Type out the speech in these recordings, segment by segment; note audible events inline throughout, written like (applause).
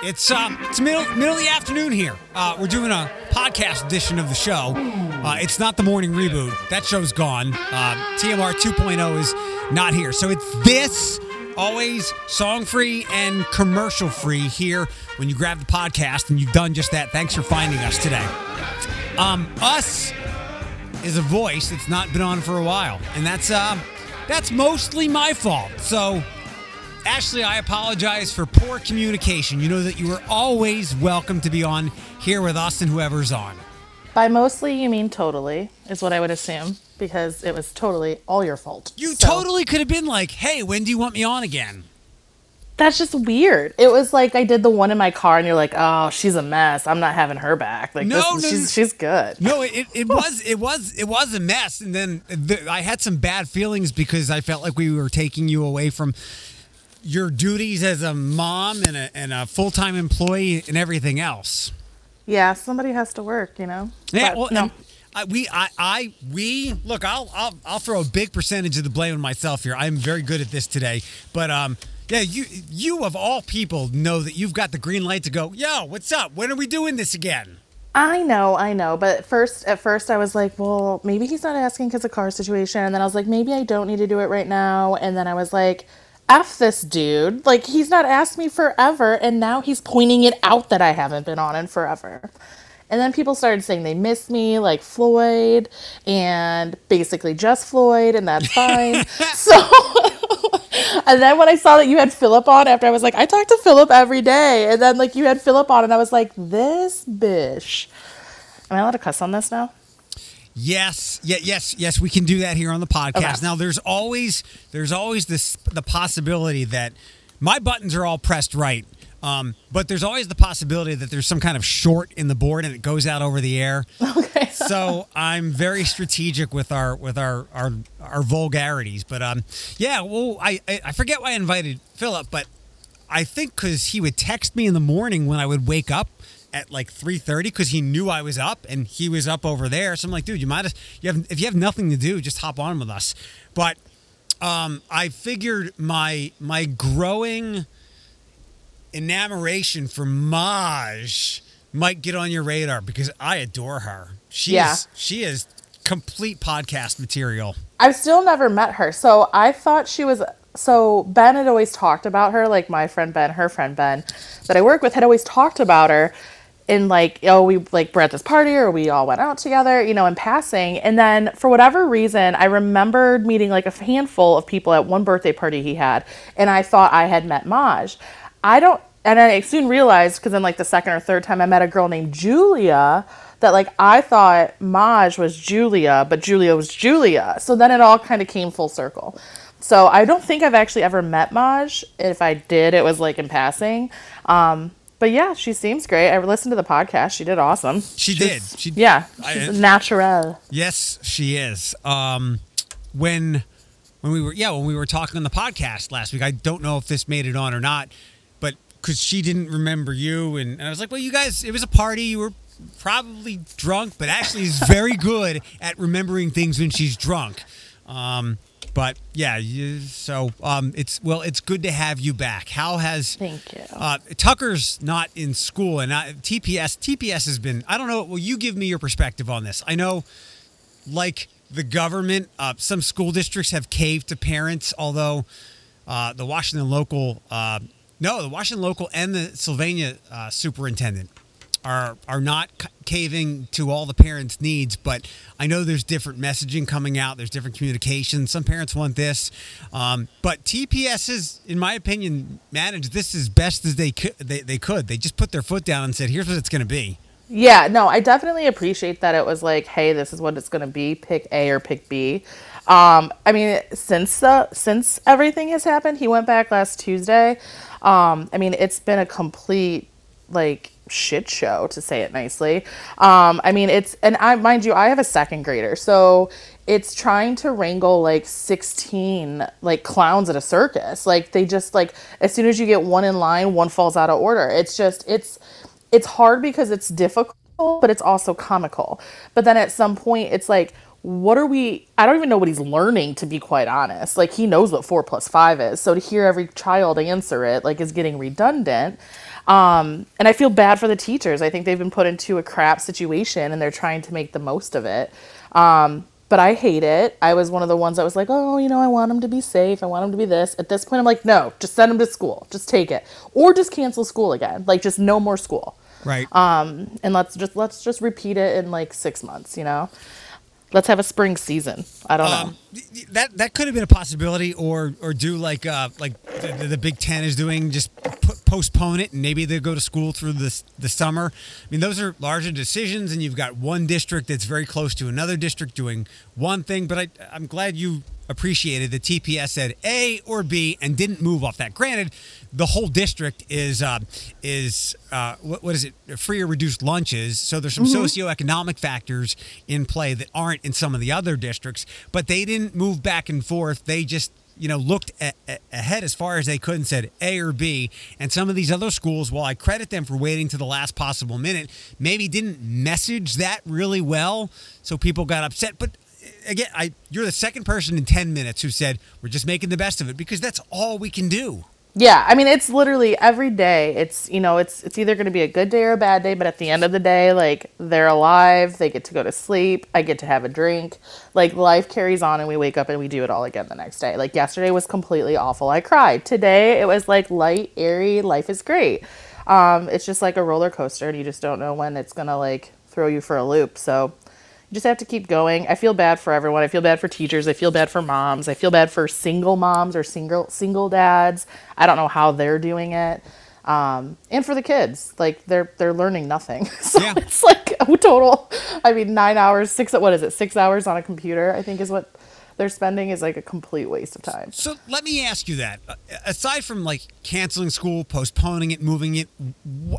It's um, it's middle middle of the afternoon here. Uh, we're doing a podcast edition of the show. Uh, it's not the morning reboot. That show's gone. Uh, TMR 2.0 is not here. So it's this always song free and commercial free here when you grab the podcast, and you've done just that. Thanks for finding us today. Um, us is a voice that's not been on for a while, and that's uh, that's mostly my fault. So. Ashley, I apologize for poor communication. You know that you are always welcome to be on here with us and whoever's on. By mostly, you mean totally, is what I would assume, because it was totally all your fault. You So, totally could have been like, hey, when do you want me on again? That's just weird. It was like I did the one in my car, and you're like, "Oh, she's a mess. I'm not having her back. Like, No, this, no, she's she's good." No, it, it was it was it was a mess, and then the, I had some bad feelings because I felt like we were taking you away from your duties as a mom and a, and a full time employee and everything else. Yeah, somebody has to work, you know. Yeah, But well, no. I, we, I, I, we look. I'll, I'll, I'll throw a big percentage of the blame on myself here. I'm very good at this today, but um, yeah, you, you of all people know that you've got the green light to go. Yo, what's up? When are we doing this again? I know, I know. But first, at first, I was like, well, maybe he's not asking because of car situation. And then I was like, maybe I don't need to do it right now. And then I was like, F this dude. Like, he's not asked me forever. And now he's pointing it out that I haven't been on in forever. And then people started saying they miss me, like Floyd, and basically just Floyd, and that's fine. (laughs) so, (laughs) and then when I saw that you had Philip on after, I was like, I talk to Philip every day. And then, like, you had Philip on, and I was like, this bitch. Am I allowed to cuss on this now? Yes, yeah, yes, yes. We can do that here on the podcast. Okay. Now, there's always there's always this the possibility that my buttons are all pressed right, um, but there's always the possibility that there's some kind of short in the board and it goes out over the air. Okay. (laughs) so I'm very strategic with our with our our, our vulgarities. But um, yeah, well, I I I forget why I invited Philip, but I think because he would text me in the morning when I would wake up at like 3.30 because he knew I was up and he was up over there. So I'm like, dude, you might as you have if you have nothing to do, just hop on with us. But um, I figured my my growing enamoration for Maj might get on your radar because I adore her. She Yeah. is she is complete podcast material. I've still never met her. So I thought she was. So Ben had always talked about her, like my friend Ben, her friend Ben, that I work with had always talked about her. In like, oh, we like were at this party or we all went out together, you know, in passing. And then for whatever reason, I remembered meeting like a handful of people at one birthday party he had, and I thought I had met Maj. I don't, and I soon realized because then like the second or third time I met a girl named Julia that like I thought Maj was Julia, but Julia was Julia. So then it all kind of came full circle. So I don't think I've actually ever met Maj. If I did, it was like in passing. Um, but yeah, she seems great. I listened to the podcast. She did awesome. She She's- did. She- yeah, I- she's natural. Yes, she is. Um, when when we were yeah when we were talking on the podcast last week, I don't know if this made it on or not, but because she didn't remember you, and, and I was like, well, you guys, it was a party. You were probably drunk, but Ashley is very (laughs) good at remembering things when she's drunk. Um, but yeah, you, so um, it's well, it's good to have you back. How has Thank you. uh, Tucker's not in school, and I, TPS TPS has been. I don't know. Will you give me your perspective on this? I know, like the government, uh, some school districts have caved to parents, although uh, the Washington local, uh, no, the Washington local and the Sylvania uh, superintendent are are not caving to all the parents' needs. But I know there's different messaging coming out. There's different communication. Some parents want this, um, but TPS has, in my opinion, managed this as best as they could. They, they could. They just put their foot down and said, "Here's what it's going to be." Yeah, no, I definitely appreciate that it was like, hey, this is what it's going to be. Pick A or pick B. Um, I mean, since the since everything has happened, he went back last Tuesday. Um, I mean, it's been a complete like shit show to say it nicely. Um, I mean, it's and I mind you, I have a second grader, so it's trying to wrangle like 16 like clowns at a circus. Like they just like as soon as you get one in line, one falls out of order. It's just it's it's hard because it's difficult but it's also comical but then at some point it's like what are we i don't even know what he's learning to be quite honest like he knows what four plus five is so to hear every child answer it like is getting redundant um, and i feel bad for the teachers. I think they've been put into a crap situation and they're trying to make the most of it. Um, but i hate it. I was one of the ones that was like oh you know i want them to be safe. I want them to be this. At this point i'm like no just send them to school. Just take it. Or just cancel school again. Like just no more school. Right. um, and let's just let's just repeat it in like six months you know? Let's have a spring season. I don't know Um, y- y- that that could have been a possibility, or or do like uh like the, the Big Ten is doing, just p- postpone it, and maybe they go to school through the the summer. I mean, those are larger decisions, and you've got one district that's very close to another district doing one thing. But I I'm glad you appreciated the TPS said A or B and didn't move off that. Granted, the whole district is uh, is uh, what, what is it? Free or reduced lunches. So there's some socioeconomic factors in play that aren't in some of the other districts. But they didn't move back and forth. They just you know looked a- a- ahead as far as they could and said A or B. And some of these other schools, while I credit them for waiting to the last possible minute, maybe didn't message that really well, so people got upset. But uh, again, I you're the second person in 10 minutes who said we're just making the best of it because that's all we can do. Yeah, I mean it's literally every day. It's you know it's it's either going to be a good day or a bad day, but at the end of the day, like they're alive, they get to go to sleep, I get to have a drink. Like life carries on, and we wake up and we do it all again the next day. Like yesterday was completely awful. I cried. Today it was like light, airy. Life is great. Um, it's just like a roller coaster, and you just don't know when it's gonna like throw you for a loop. So just have to keep going. I feel bad for everyone. I feel bad for teachers. I feel bad for moms. I feel bad for single moms or single single dads. I don't know how they're doing it. Um, and for the kids, like they're they're learning nothing. (laughs) So Yeah. it's like a total. I mean, nine hours, six. What is it? Six hours on a computer. I think is what they're spending is like a complete waste of time. So let me ask you that. Aside from like canceling school, postponing it, moving it,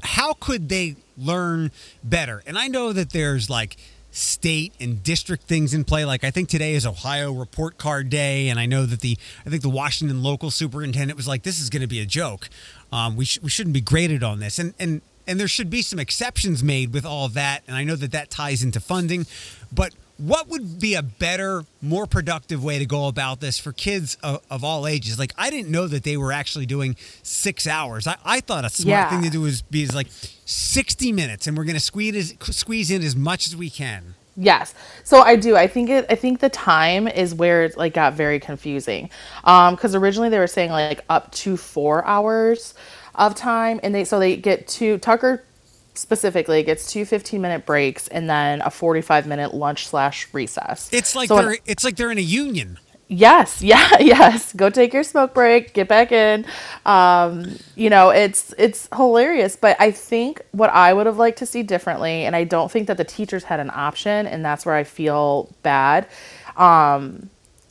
how could they learn better? And I know that there's like state and district things in play. Like I think today is Ohio Report Card Day, and I know that the I think the Washington local superintendent was like, "This is going to be a joke. Um, we sh- we shouldn't be graded on this." And and and there should be some exceptions made with all of that. And I know that that ties into funding, but what would be a better, more productive way to go about this for kids of, of all ages? Like, I didn't know that they were actually doing six hours. I, I thought a smart Yeah. thing to do is be is like 60 minutes, and we're going to squeeze, squeeze in as much as we can. Yes. So I do. I think it. I think the time is where it like got very confusing, Um because originally they were saying like up to four hours of time, and they so they get two Tucker specifically gets two 15 minute breaks and then a 45 minute lunch slash recess. It's like So they're it's like they're in a union. Yes, (laughs) yeah, yes. Go take your smoke break, get back in. Um, you know, it's it's hilarious, but I think what I would have liked to see differently, and I don't think that the teachers had an option, and that's where I feel bad. Um,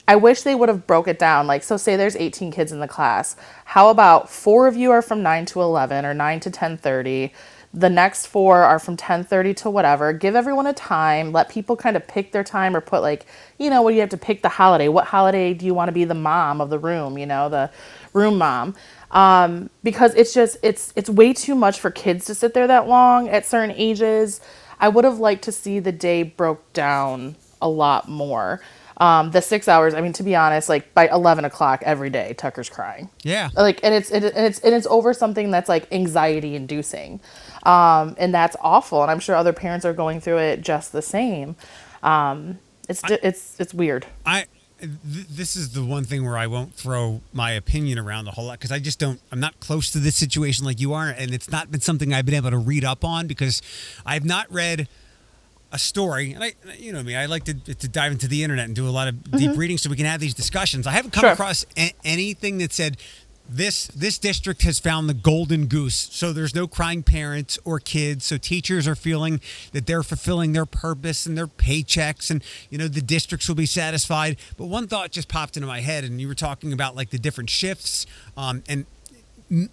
I wish they would have broke it down. Like, so say there's 18 kids in the class. How about four of you are from 9 to 11 or 9 to 10:30? The next four are from 10:30 to whatever. Give everyone a time. Let people kind of pick their time or put like, you know, what do you have to pick the holiday? What holiday do you want to be the mom of the room, you know, the room mom? Um, because it's just it's it's way too much for kids to sit there that long at certain ages. I would have liked to see the day broke down a lot more. Um, the six hours. I mean, to be honest, like by eleven o'clock every day, Tucker's crying. Yeah. Like, and it's it, and it's and it's over something that's like anxiety inducing, um, and that's awful. And I'm sure other parents are going through it just the same. Um, it's di- it's it's weird. I th- this is the one thing where I won't throw my opinion around a whole lot because I just don't. I'm not close to this situation like you are, and it's not been something I've been able to read up on because I've not read a story. And I, you know me, I like to to dive into the internet and do a lot of deep reading so we can have these discussions. I haven't come Sure. across a- anything that said. This this district has found the golden goose, so there's no crying parents or kids. So teachers are feeling that they're fulfilling their purpose and their paychecks, and you know the districts will be satisfied. But one thought just popped into my head, and you were talking about like the different shifts, um, and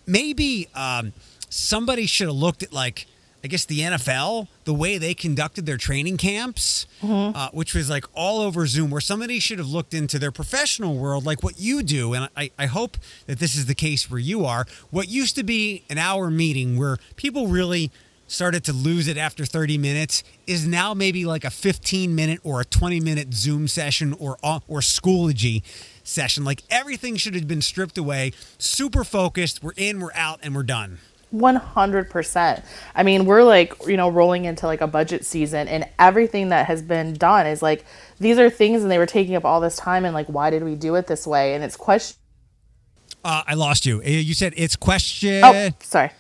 maybe um, somebody should have looked at like I guess the NFL, the way they conducted their training camps, uh, which was like all over Zoom, where somebody should have looked into their professional world, like what you do. And I, I hope that this is the case where you are. What used to be an hour meeting where people really started to lose it after 30 minutes is now maybe like a 15 minute or a 20 minute Zoom session or uh, or Schoology session. Like everything should have been stripped away, super focused. We're in, we're out, and we're done. 100%. I mean, we're like, you know, rolling into like a budget season and everything that has been done is like these are things and they were taking up all this time and like why did we do it this way? And it's question Uh, I lost you. Uh, You said it's question. Oh, sorry.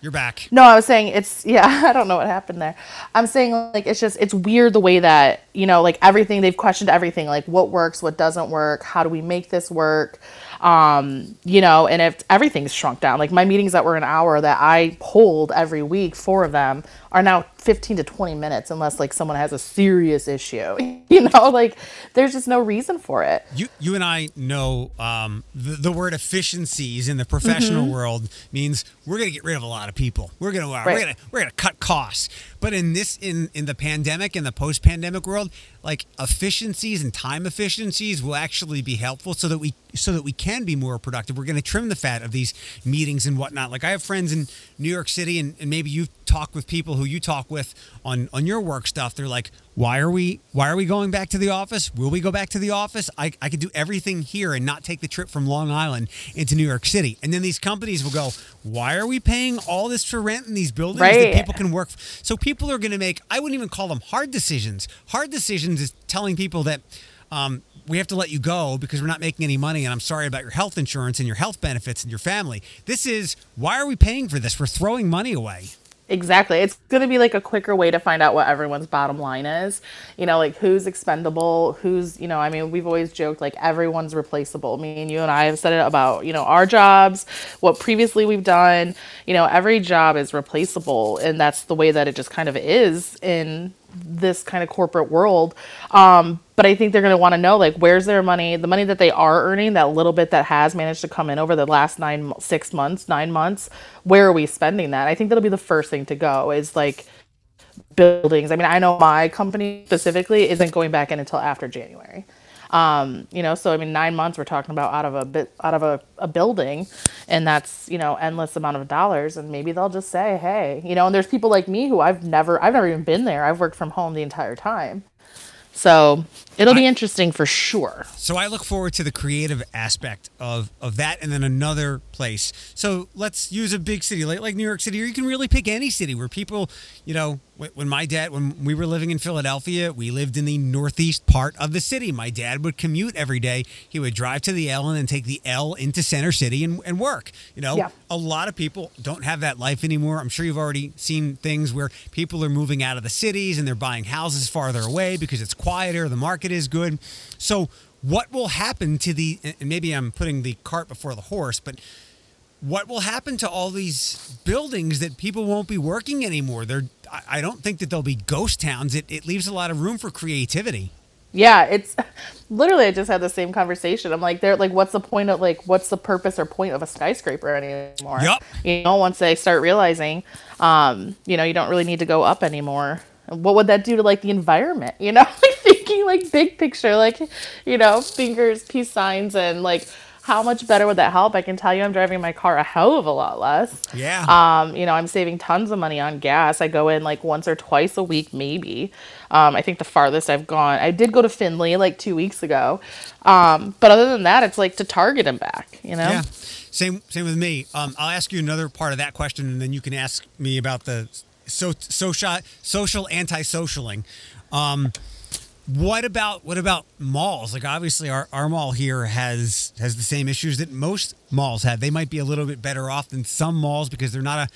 You're back. No, I was saying it's yeah, (laughs) I don't know what happened there. I'm saying like it's just it's weird the way that, you know, like everything they've questioned everything, like what works, what doesn't work, how do we make this work? Um, you know, and if everything's shrunk down, like my meetings that were an hour that I hold every week, four of them are now 15 to 20 minutes unless like someone has a serious issue. (laughs) You know, like there's just no reason for it. You you and I know um, the, the word efficiencies in the professional Mm-hmm. world means we're going to get rid of a lot of people. We're going to uh, we're going to we're going to cut costs. But in this in in the pandemic in the post pandemic world, like efficiencies and time efficiencies will actually be helpful so that we so that we can be more productive. We're going to trim the fat of these meetings and whatnot. Like I have friends in New York City, and, and maybe you talk with people who you talk with on on your work stuff. They're like, why are we why are we going back to the office? Will we go back to the office? I, I could do everything here and not take the trip from Long Island into New York City. And then these companies will go, why are we paying all this for rent in these buildings that people can work? So people are going to make. I wouldn't even call them hard decisions. Hard decisions is telling people that. Um, we have to let you go because we're not making any money, and I'm sorry about your health insurance and your health benefits and your family. This is why are we paying for this? We're throwing money away. Exactly. It's going to be like a quicker way to find out what everyone's bottom line is. You know, like who's expendable, who's, you know, I mean, we've always joked like everyone's replaceable. Me and you and I have said it about, you know, our jobs, what previously we've done. You know, every job is replaceable. And that's the way that it just kind of is in this kind of corporate world. Um, but I think they're going to want to know like where's their money, the money that they are earning, that little bit that has managed to come in over the last nine, six months, nine months. Where are we spending that? I think that'll be the first thing to go. Is like buildings. I mean, I know my company specifically isn't going back in until after January. Um, you know, so I mean, nine months we're talking about out of a bit out of a, a building, and that's you know endless amount of dollars. And maybe they'll just say, hey, you know, and there's people like me who I've never I've never even been there. I've worked from home the entire time, so it'll be interesting for sure. So I look forward to the creative aspect of of that, and then another place. So let's use a big city like like New York City, or you can really pick any city where people, you know, when, when my dad, when we were living in Philadelphia, we lived in the northeast part of the city. My dad would commute every day. He would drive to the L and then take the L into Center City and, and work. You know, Yeah. a lot of people don't have that life anymore. I'm sure you've already seen things where people are moving out of the cities and they're buying houses farther away because it's quieter, the market is good. So, what will happen to the, and maybe I'm putting the cart before the horse, but what will happen to all these buildings that people won't be working anymore? They're, I don't think that they'll be ghost towns. It, it leaves a lot of room for creativity. Yeah, it's literally I just had the same conversation. I'm like, they're like, what's the point of like, what's the purpose or point of a skyscraper anymore? Yup. You know, once they start realizing, um, you know, you don't really need to go up anymore. What would that do to like the environment? You know, (laughs) thinking like big picture, like, you know, fingers, peace signs, and like how much better would that help? I can tell you, I'm driving my car a hell of a lot less. Yeah. Um, you know, I'm saving tons of money on gas. I go in like once or twice a week, maybe. Um, I think the farthest I've gone, I did go to Findlay like two weeks ago. Um, but other than that, it's like to Target and back, you know? Yeah. Same same with me. Um, I'll ask you another part of that question, and then you can ask me about the so social social anti-socialing. Um, what about what about malls? Like obviously our, our mall here has has the same issues that most malls have. They might be a little bit better off than some malls because they're not a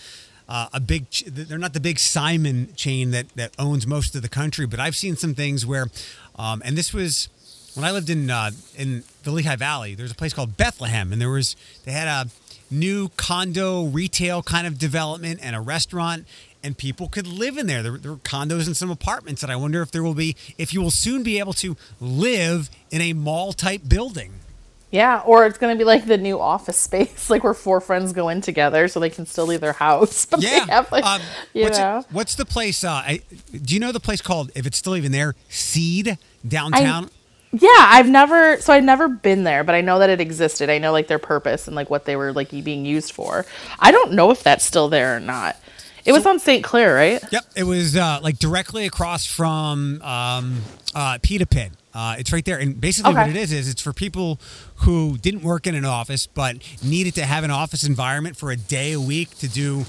uh, a big ch- they're not the big Simon chain that that owns most of the country. But I've seen some things where, um, and this was when I lived in uh, in the Lehigh Valley. There's a place called Bethlehem, and there was they had a new condo retail kind of development and a restaurant and people could live in there. there. There were condos and some apartments and I wonder if there will be if you will soon be able to live in a mall type building. Yeah, or it's gonna be like the new office space, (laughs) like where four friends go in together so they can still leave their house. (laughs) But Yeah. they have like Um, you what's, it- what's the place uh, I, do you know the place called if it's still even there Seed downtown? Yeah, I've never so I've never been there, but I know that it existed. I know like their purpose and like what they were like being used for. I don't know if that's still there or not. It was on St. Clair, right? Yep, it was uh, like directly across from um, uh, Pita Pit. Uh, it's right there, and basically what it is is it's for people who didn't work in an office but needed to have an office environment for a day a week to do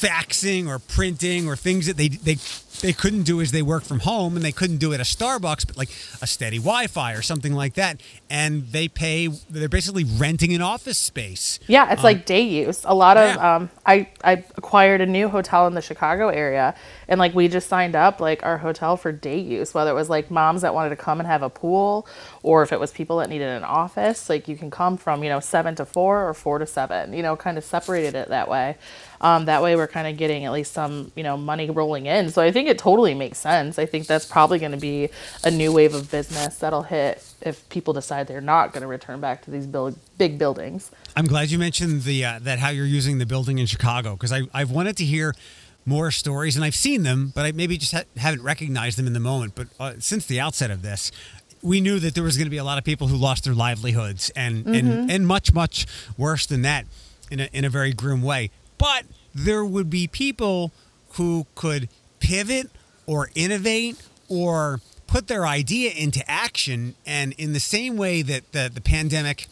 faxing or printing or things that they they they couldn't do as they work from home and they couldn't do at a Starbucks but like a steady Wi-Fi or something like that and they pay they're basically renting an office space. Yeah, it's like day use. A lot of yeah. um, I I acquired a new hotel in the Chicago area, and like we just signed up like our hotel for day use. Whether it was like moms that wanted to come and have a pool, or if it was people that needed an office, like you can come from you know seven to four or four to seven. You know, kind of separated it that way. Um, that way, we're kind of getting at least some you know money rolling in. So I think it totally makes sense. I think that's probably going to be a new wave of business that'll hit if people decide they're not going to return back to these build, big buildings. I'm glad you mentioned the uh, that how you're using the building in Chicago because I I've wanted to hear more stories and I've seen them, but I maybe just ha- haven't recognized them in the moment. But uh, since the outset of this, we knew that there was going to be a lot of people who lost their livelihoods and and and much much worse than that in a in a very grim way. But there would be people who could pivot or innovate or put their idea into action and in the same way that the, the pandemic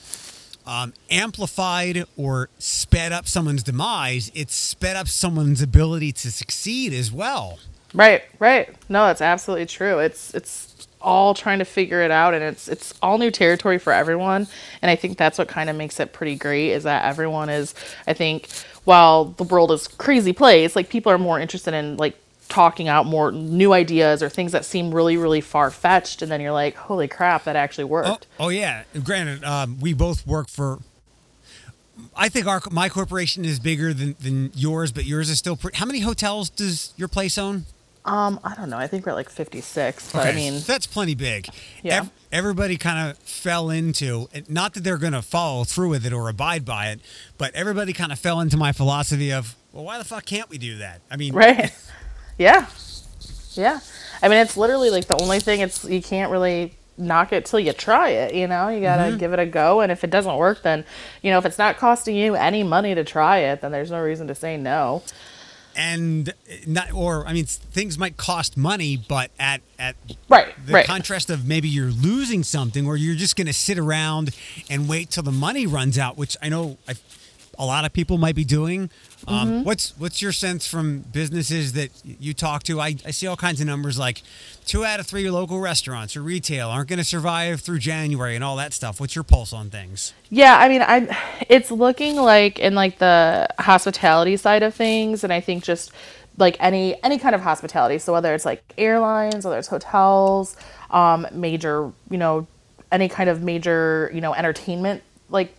um, amplified or sped up someone's demise, it sped up someone's ability to succeed as well. Right, right. No, that's absolutely true. It's it's all trying to figure it out and it's it's all new territory for everyone and I think that's what kind of makes it pretty great is that everyone is I think while the world is crazy place, like people are more interested in like talking out more new ideas or things that seem really really far fetched and then you're like, "Holy crap, that actually Oh, worked." oh yeah. Granted, um, we both work for. I think our my corporation is bigger than, than yours, but yours is still. Pre- How many hotels does your place own? Um, I don't know. I think we're at like 56, but I mean, that's plenty big. Yeah. Ev- everybody kind of fell into and not that they're going to follow through with it or abide by it, but everybody kind of fell into my philosophy of, well, why the fuck can't we do that? I mean, Right. (laughs) Yeah. Yeah. I mean, it's literally like the only thing. It's you can't really knock it till you try it. You know, you gotta Mm-hmm. give it a go. And if it doesn't work, then you know if it's not costing you any money to try it, then there's no reason to say no. And not or I mean things might cost money, but at at Right. the right. contrast of maybe you're losing something or you're just going to sit around and wait till the money runs out, which I know a lot of people might be doing. Um, Mm-hmm. What's what's your sense from businesses that you talk to? I, I see all kinds of numbers like two out of three local restaurants or retail aren't going to survive through January and all that stuff. What's your pulse on things? Yeah, I mean, I it's looking like in like the hospitality side of things, and I think just like any any kind of hospitality. So whether it's like airlines, whether it's hotels, um, major, you know, any kind of major, you know, entertainment like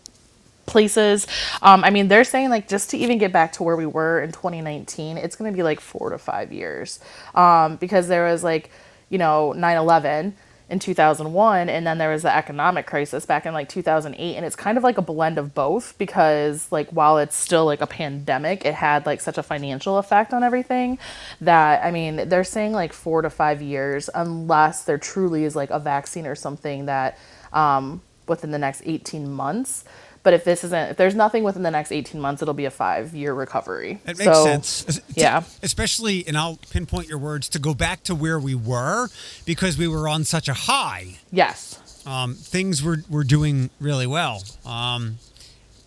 places. Um, I mean, they're saying like just to even get back to where we were in 2019, it's going to be like four to five years um, because there was like, you know, 9 11 in 2001 and then there was the economic crisis back in like 2008 and it's kind of like a blend of both because like while it's still like a pandemic it had like such a financial effect on everything that i mean they're saying like 4 to 5 years unless there truly is like a vaccine or something that um, within the next 18 months but if this isn't if there's nothing within the next 18 months it'll be a 5 year recovery It makes So, sense. Yeah. Especially, and I'll pinpoint your words to go back to where we were because we were on such a high. yes Um, things were, were doing really well. Um,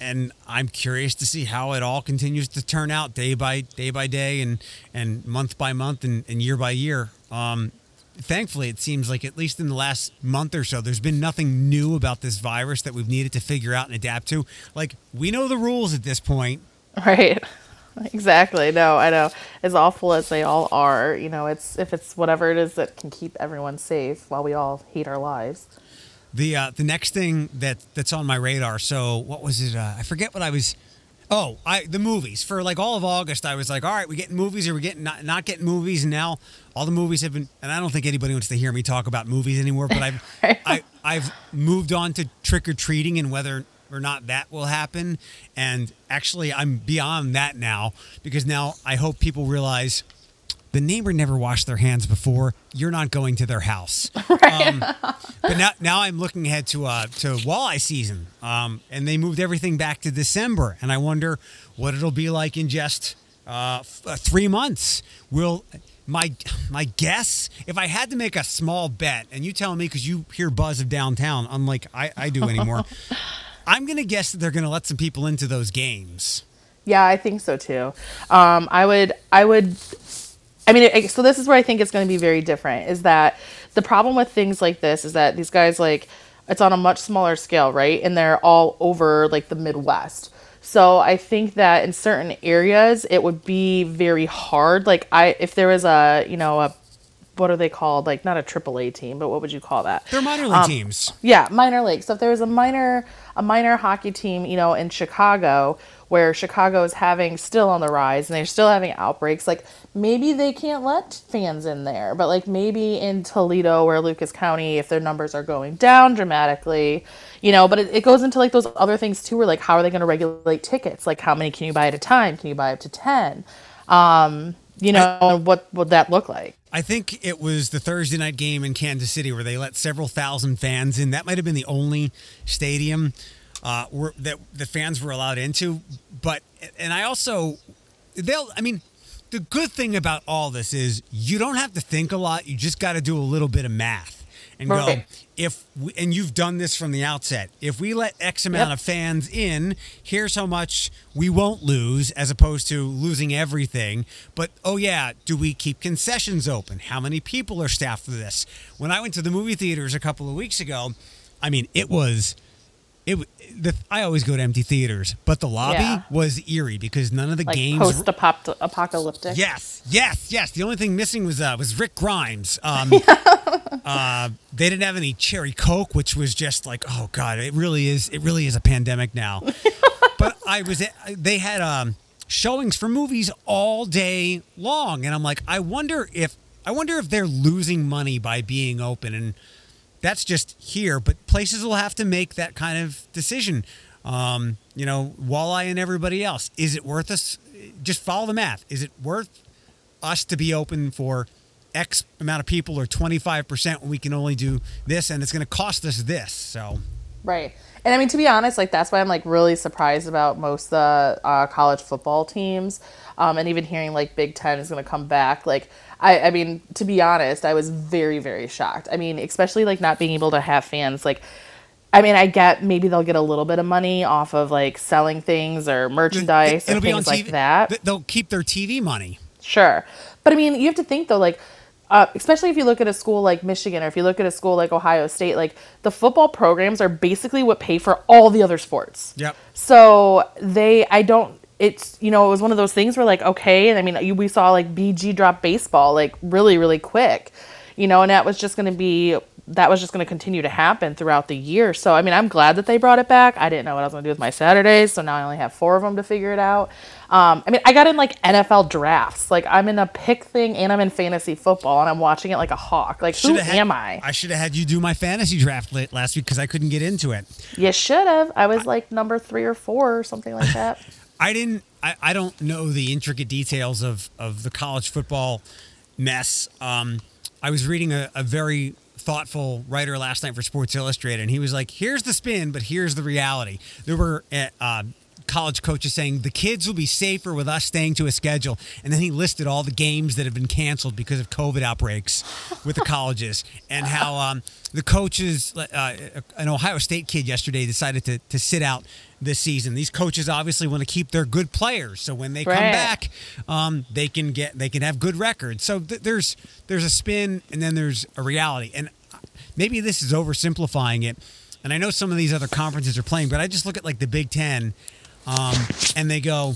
and I'm curious to see how it all continues to turn out day by day by day and, and month by month and, and year by year. Um, thankfully, it seems like at least in the last month or so, there's been nothing new about this virus that we've needed to figure out and adapt to. Like, we know the rules at this point. Right. (laughs) Exactly. No, I know. As awful as they all are, you know, it's if it's whatever it is that can keep everyone safe while we all hate our lives. The uh, the next thing that that's on my radar. So what was it? Uh, I forget what I was. Oh, I the movies for like all of August. I was like, all right, we getting movies or we getting not, not getting movies. And now all the movies have been. And I don't think anybody wants to hear me talk about movies anymore. But I've (laughs) I, I've moved on to trick or treating and whether or not that will happen. And actually, I'm beyond that now because now I hope people realize the neighbor never washed their hands before. You're not going to their house. (laughs) Um, but now, now I'm looking ahead to uh, to walleye season, um, and they moved everything back to December, and I wonder what it'll be like in just uh, f- uh, three months. Will my my guess, if I had to make a small bet, and you tell me because you hear buzz of downtown, unlike I, I do anymore, (laughs) I'm gonna guess that they're gonna let some people into those games. Yeah, I think so too. Um, I would, I would, I mean, so this is where I think it's going to be very different. Is that the problem with things like this is that these guys like it's on a much smaller scale, right? And they're all over like the Midwest. So I think that in certain areas it would be very hard. Like I, if there was a, you know, a what are they called? Like not a AAA team, but what would you call that? They're minor league um, teams. Yeah, minor league. So if there was a minor a minor hockey team, you know, in Chicago where Chicago is having still on the rise and they're still having outbreaks, like maybe they can't let fans in there. But like maybe in Toledo or Lucas County, if their numbers are going down dramatically, you know, but it, it goes into like those other things too, where like how are they going to regulate tickets? Like how many can you buy at a time? Can you buy up to 10? Um, you know, I, what would that look like? I think it was the Thursday night game in Kansas City where they let several thousand fans in. That might have been the only stadium uh, were, that the fans were allowed into. But and I also they'll. I mean, the good thing about all this is you don't have to think a lot. You just got to do a little bit of math and right. go if we, and you've done this from the outset. If we let X amount yep. of fans in, here's how much we won't lose, as opposed to losing everything. But oh yeah, do we keep concessions open? How many people are staffed for this? When I went to the movie theaters a couple of weeks ago, I mean, it was it the, I always go to empty theaters, but the lobby yeah. was eerie because none of the like games post apocalyptic. Yes, yes, yes. The only thing missing was uh, was Rick Grimes. Um, (laughs) uh, they didn't have any cherry coke, which was just like, oh god, it really is. It really is a pandemic now. (laughs) but I was they had um, showings for movies all day long, and I'm like, I wonder if I wonder if they're losing money by being open and that's just here, but places will have to make that kind of decision. Um, you know, Walleye and everybody else. Is it worth us? Just follow the math. Is it worth us to be open for X amount of people or 25% when we can only do this and it's going to cost us this? So, right. And I mean, to be honest, like that's why I'm like really surprised about most the uh, college football teams. Um, and even hearing like Big Ten is going to come back. Like, I, I mean, to be honest, I was very, very shocked. I mean, especially like not being able to have fans. Like, I mean, I get maybe they'll get a little bit of money off of like selling things or merchandise It'll or things like that. They'll keep their TV money. Sure, but I mean, you have to think though, like. Uh, especially if you look at a school like Michigan or if you look at a school like Ohio State, like the football programs are basically what pay for all the other sports. Yep. So they, I don't, it's you know it was one of those things where like okay and i mean we saw like bg drop baseball like really really quick you know and that was just going to be that was just going to continue to happen throughout the year. So i mean i'm glad that they brought it back. I didn't know what i was going to do with my saturdays so now i only have four of them to figure it out. Um, i mean i got in like nfl drafts. Like i'm in a pick thing and i'm in fantasy football and i'm watching it like a hawk. Like who had, am i? I should have had you do my fantasy draft last week because i couldn't get into it. You should have i was like number three or four or something like that (laughs) I didn't. I, I don't know the intricate details of of the college football mess. Um, I was reading a, a very thoughtful writer last night for Sports Illustrated, and he was like, "Here's the spin, but here's the reality." There were uh, college coaches saying the kids will be safer with us staying to a schedule. And then he listed all the games that have been canceled because of COVID outbreaks with the colleges (laughs) and how um, the coaches, uh, an Ohio State kid yesterday decided to, to sit out this season. These coaches obviously want to keep their good players, so when they right. come back, um, they can get they can have good records. So th- there's there's a spin and then there's a reality, and maybe this is oversimplifying it. And I know some of these other conferences are playing, but I just look at like the Big Ten um, and they go,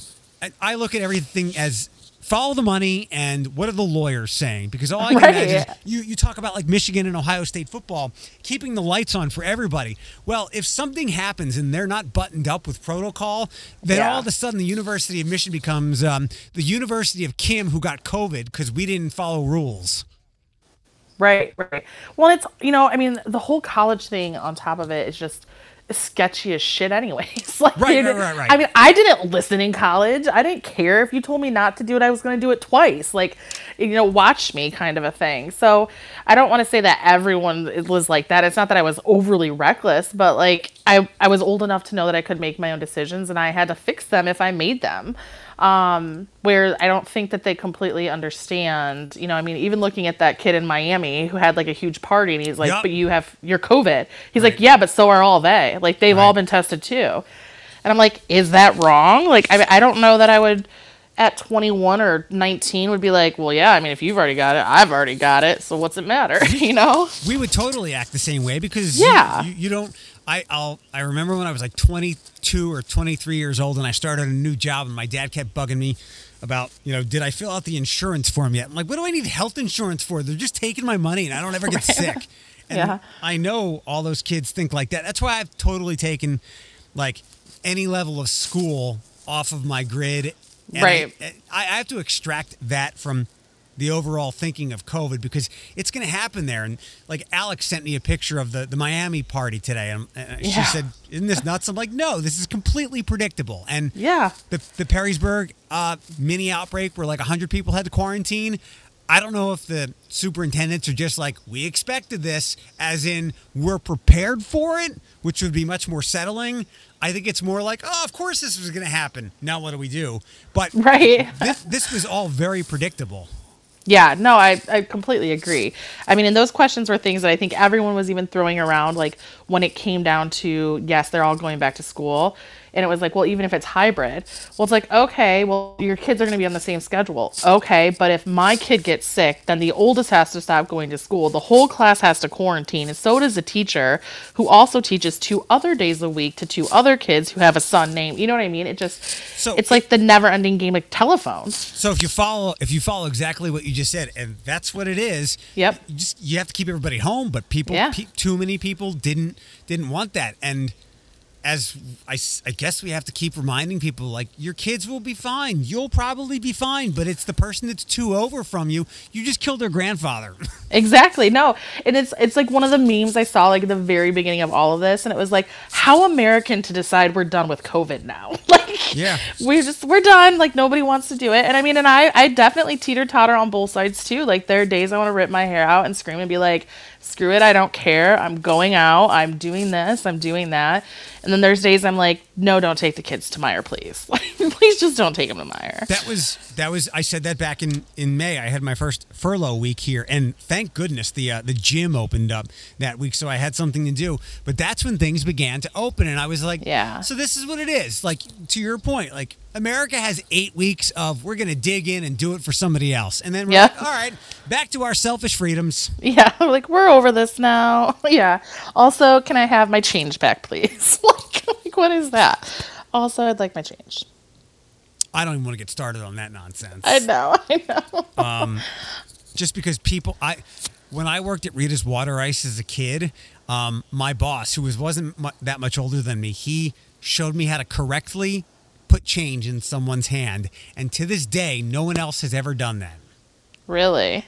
I look at everything as follow the money and what are the lawyers saying? Because all I can right. imagine is you, you talk about like Michigan and Ohio State football, keeping the lights on for everybody. Well, if something happens and they're not buttoned up with protocol, then yeah. all of a sudden the University of Michigan becomes um, the University of Kim who got COVID because we didn't follow rules. Right, right. Well, it's, you know, I mean, the whole college thing on top of it is just – sketchy as shit anyways. (laughs) like, right, right, right, right. I mean, I didn't listen in college. I didn't care if you told me not to do it. I was going to do it twice. Like, you know, watch me kind of a thing. So I don't want to say that everyone was like that. It's not that I was overly reckless, but like I, I was old enough to know that I could make my own decisions and I had to fix them if I made them. Um, where I don't think that they completely understand. You know, I mean, even looking at that kid in Miami who had like a huge party, and he's like, Yup. "But you have your COVID." He's Right. like, "Yeah, but so are all they. Like they've all been tested too." And I'm like, "Is that wrong?" Like, I I don't know that I would. At 21 or 19 would be like, well, yeah, I mean, if you've already got it, I've already got it, so what's it matter, (laughs) you know? we would totally act the same way because you- Yeah. you, you don't I, I'll I remember when I was like 22 or 23 years old and I started a new job and my dad kept bugging me about you know did I fill out the insurance form yet? I'm like what do I need health insurance for? They're just taking my money and I don't ever get sick. (laughs) And Yeah. I know all those kids think like that. That's why I've totally taken like any level of school off of my grid. And Right. I I have to extract that from the overall thinking of COVID because it's going to happen there. And like Alex sent me a picture of the, the Miami party today, and uh, she Yeah. said, "Isn't this nuts?" I'm like, "No, this is completely predictable." And Yeah. the the Perrysburg uh, mini outbreak where like 100 people had to quarantine. I don't know if the superintendents are just like, we expected this, as in we're prepared for it, which would be much more settling. I think it's more like, oh, of course this was going to happen. Now what do we do? But Right. this, this was all very predictable. Yeah, no, I, I completely agree. I mean, and those questions were things that I think everyone was even throwing around, like when it came down to, yes, they're all going back to school. And it was like, well, even if it's hybrid, well, it's like, okay, well, your kids are going to be on the same schedule. Okay, but if my kid gets sick, then the oldest has to stop going to school. The whole class has to quarantine. And so does the teacher who also teaches two other days a week to two other kids who have a son named, you know what I mean? It just, So it's like the never ending game of telephones. So if you follow, if you follow exactly what you just said, and that's what it is. Yep. You just you have to keep everybody home, but people, Yeah. pe- too many people didn't didn't want that, and as I, I guess we have to keep reminding people like your kids will be fine. You'll probably be fine, but it's the person that's two over from you. You just killed their grandfather. (laughs) Exactly. No. And it's it's like one of the memes I saw like at the very beginning of all of this and it was like how American to decide we're done with COVID now. (laughs) like Yeah. We're just we're done. Like nobody wants to do it. And I mean and I I definitely teeter totter on both sides too. Like there are days I want to rip my hair out and scream and be like, screw it, I don't care. I'm going out, I'm doing this, I'm doing that. And then there's days I'm like, no, don't take the kids to Meijer, please. Like (laughs) please just don't take them to Meijer. That was that was I said that back in in May. I had my first furlough week here, and thank goodness the uh, the gym opened up that week, so I had something to do. But that's when things began to open, and I was like, Yeah. So this is what it is. Like to your point, like America has eight weeks of we're gonna dig in and do it for somebody else, and then we're Yeah. like, all right, back to our selfish freedoms. Yeah, (laughs) like we're over this now. (laughs) yeah. Also, can I have my change back, please? (laughs) like, like, what is that? Also, I'd like my change. I don't even want to get started on that nonsense. I know, I know. just because people I when I worked at Rita's Water Ice as a kid, um, my boss, who was wasn't mu- that much older than me, he showed me how to correctly put change in someone's hand, and to this day, no one else has ever done that. Really?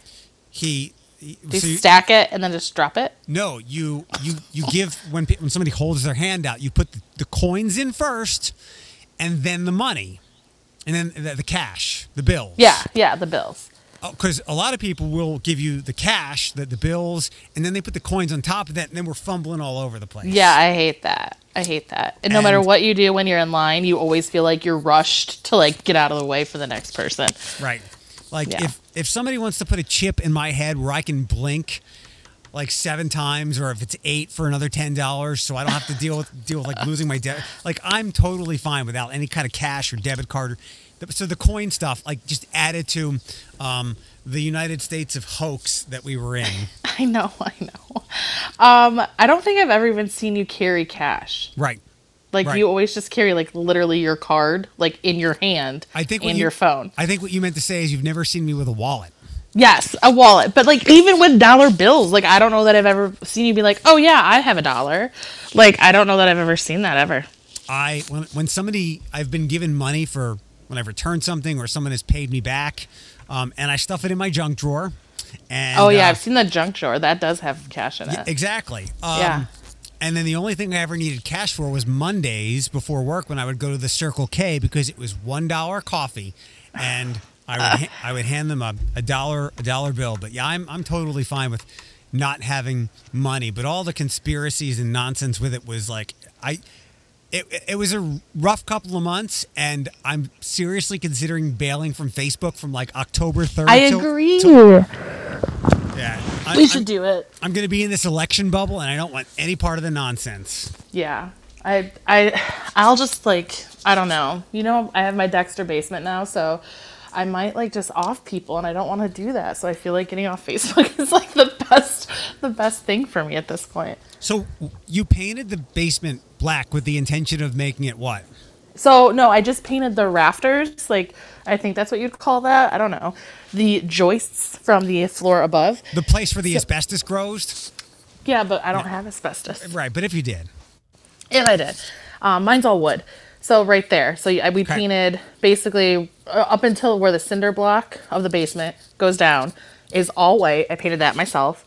He, he Do you so you- stack it and then just drop it? no, you you you give when when somebody holds their hand out, you put the, the coins in first, and then the money, and then the, the cash, the bills. Yeah, yeah, the bills. Oh, because a lot of people will give you the cash, the, the bills, and then they put the coins on top of that, and then we're fumbling all over the place. Yeah, I hate that. I hate that. And no matter what you do when you're in line, you always feel like you're rushed to like get out of the way for the next person. right. Like Yeah. if if somebody wants to put a chip in my head where I can blink like seven times, or if it's eight for another ten dollars, so I don't have to deal with deal with like losing my debt. Like I'm totally fine without any kind of cash or debit card. Or, so the coin stuff, like just added to um, the United States of hoax that we were in. (laughs) I know, I know. Um, I don't think I've ever even seen you carry cash. Right. Like Right. you always just carry like literally your card like in your hand I think and you- your phone. I think what you meant to say is you've never seen me with a wallet. Yes, a wallet. But like even with dollar bills, like I don't know that I've ever seen you be like, "Oh yeah, I have a dollar." Like I don't know that I've ever seen that ever. I when when somebody I've been given money for when I've returned something or someone has paid me back, um, and I stuff it in my junk drawer. And oh yeah, uh, I've seen the junk drawer. That does have cash in it. exactly. Um, Yeah. And then the only thing I ever needed cash for was Mondays before work when I would go to the Circle K because it was one dollar coffee, and I would ha- I would hand them a, a dollar a dollar bill. But yeah, I'm I'm totally fine with not having money. But all the conspiracies and nonsense with it was like I it, it was a rough couple of months, and I'm seriously considering bailing from Facebook from like October 3rd. I till- agree. till- yeah, I, we should I'm, do it. I'm going to be in this election bubble, and I don't want any part of the nonsense. Yeah. I I I'll just like I don't know. You know, I have my Dexter basement now, so I might like just off people and I don't want to do that. So I feel like getting off (laughs) Facebook is like the best the best thing for me at this point. So you painted the basement black with the intention of making it what? So no, I just painted the rafters, like I think that's what you'd call that. I don't know. The joists from the floor above. The place where the asbestos grows? Yeah, but I don't have asbestos. Right, but if you did. If I did. Um, mine's all wood. So right there. So we Okay. painted basically uh, up until where the cinder block of the basement goes down is all white. I painted that myself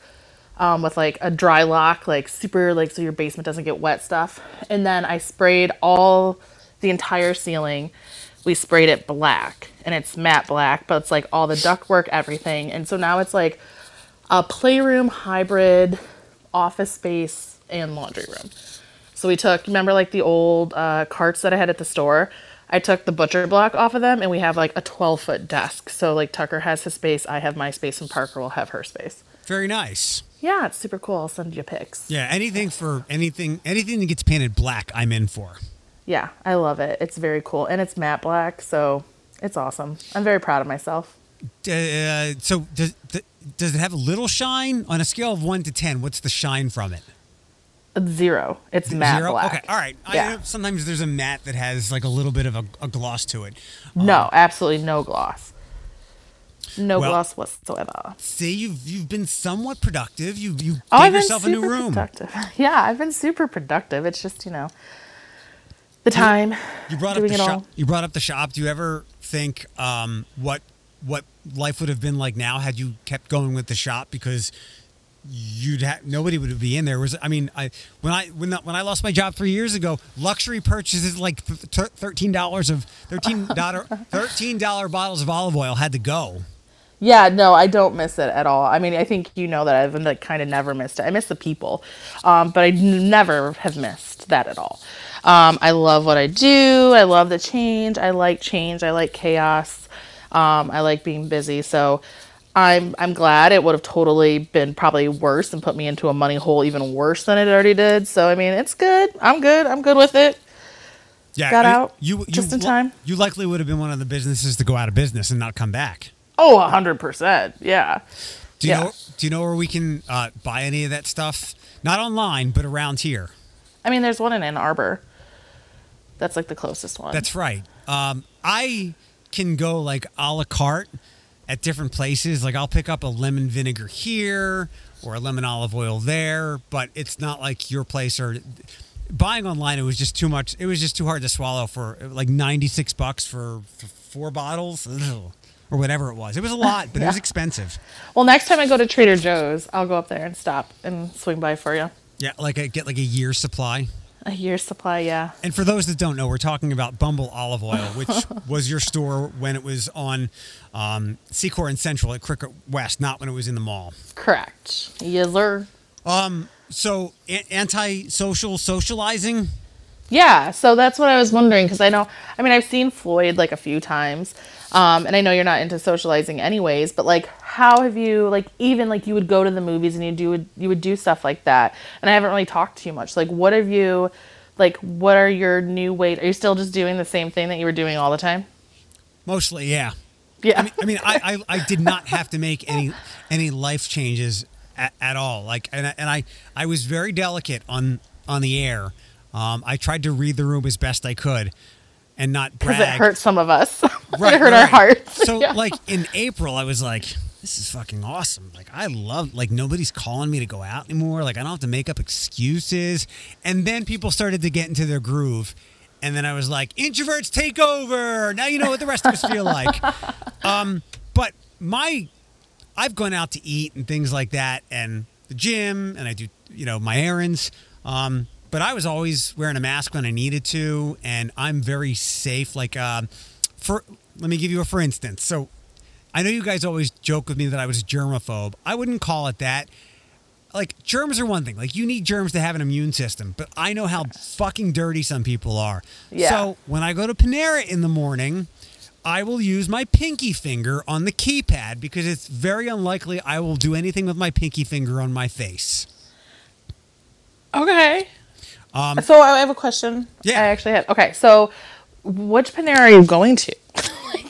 um, with like a dry lock, like super like so your basement doesn't get wet stuff. And then I sprayed all the entire ceiling. We sprayed it black, and it's matte black, but it's like all the ductwork, everything. And so now it's like a playroom hybrid office space and laundry room. So we took, remember like the old uh, carts that I had at the store? I took the butcher block off of them and we have like a 12 foot desk. So like Tucker has his space, I have my space, and Parker will have her space. Very nice. Yeah, it's super cool. I'll send you pics. Yeah, anything for anything anything that gets painted black, I'm in for. Yeah, I love it. It's very cool. And it's matte black, so it's awesome. I'm very proud of myself. Uh, so does does it have a little shine on a scale of one to ten? What's the shine from it? Zero. It's matte Zero. black. Okay, all right. Yeah. know sometimes there's a matte that has like a little bit of a, a gloss to it. No, absolutely no gloss. No Well- gloss whatsoever. See, you've you've been somewhat productive. You you Oh, gave yourself a new room. productive. (laughs) Yeah, I've been super productive. It's just you know the time. You brought up the shop. You brought up the shop. Do you ever think um, what what life would have been like now had you kept going with the shop? Because you'd have nobody would be in there. Was I mean, I when I when when I lost my job three years ago, luxury purchases like th- th- thirteen dollars of thirteen (laughs) dollar thirteen dollar bottles of olive oil had to go. Yeah, no, I don't miss it at all. I mean, I think you know that I've like kind of never missed it. I miss the people, um, but I n- never have missed that at all. Um, I love what I do. I love the change. I like change. I like chaos. Um, I like being busy. So I'm I'm glad it would have totally been probably worse and put me into a money hole even worse than it already did. So I mean, it's good. I'm good. I'm good with it. Yeah, Got you- out you, you just in time. You likely would have been one of the businesses to go out of business and not come back. Oh, hundred percent. Yeah. Do you Yeah. know? Do you know where we can uh, buy any of that stuff? Not online, but around here. I mean, there's one in Ann Arbor. That's like the closest one. That's right. Um, I can go like a la carte at different places. Like I'll pick up a lemon vinegar here or a lemon olive oil there, but it's not like your place or buying online. It was just too much. It was just too hard to swallow for like ninety six bucks for, for four bottles Ugh. Or whatever it was. It was a lot, but it was (laughs) expensive. Well, next time I go to Trader Joe's, I'll go up there and stop and swing by for you. Yeah, like I get like a year's supply. A year's supply, yeah. And for those that don't know, we're talking about Bumble Olive Oil, which (laughs) was your store when it was on um, Secor and Central at Cricket West, not when it was in the mall. Correct. Yes, sir. So, a- anti-social socializing. Yeah, so that's what I was wondering because I know, I mean, I've seen Floyd like a few times, um, and I know you're not into socializing anyways. But like, how have you like even like you would go to the movies and you do you would do stuff like that, and I haven't really talked to you much. Like, what have you, like, what are your new ways? Are you still just doing the same thing that you were doing all the time? Mostly, yeah. Yeah. I mean, I, mean I, I, I did not have to make any any life changes at, at all. Like, and I, and I I was very delicate on on the air. Um, I tried to read the room as best I could, and not because brag. it hurt some of us. (laughs) Right, it hurt right, our hearts. So Yeah. like in April, I was like, this is fucking awesome. Like I love like nobody's calling me to go out anymore. Like I don't have to make up excuses. And then people started to get into their groove. And then I was like, introverts take over. Now you know what the rest of us feel like. (laughs) Um, but my I've gone out to eat and things like that and the gym and I do, you know, my errands. Um, but I was always wearing a mask when I needed to, and I'm very safe. Like, um, for let me give you a for instance. So, I know you guys always joke with me that I was a germaphobe. I wouldn't call it that. like germs are one thing. Like you need germs to have an immune system, but I know how fucking dirty some people are. Yeah. So when I go to Panera in the morning, I will use my pinky finger on the keypad because it's very unlikely I will do anything with my pinky finger on my face. Okay. Um, So I have a question. Yeah. I actually have. Okay, so which Panera are you going to?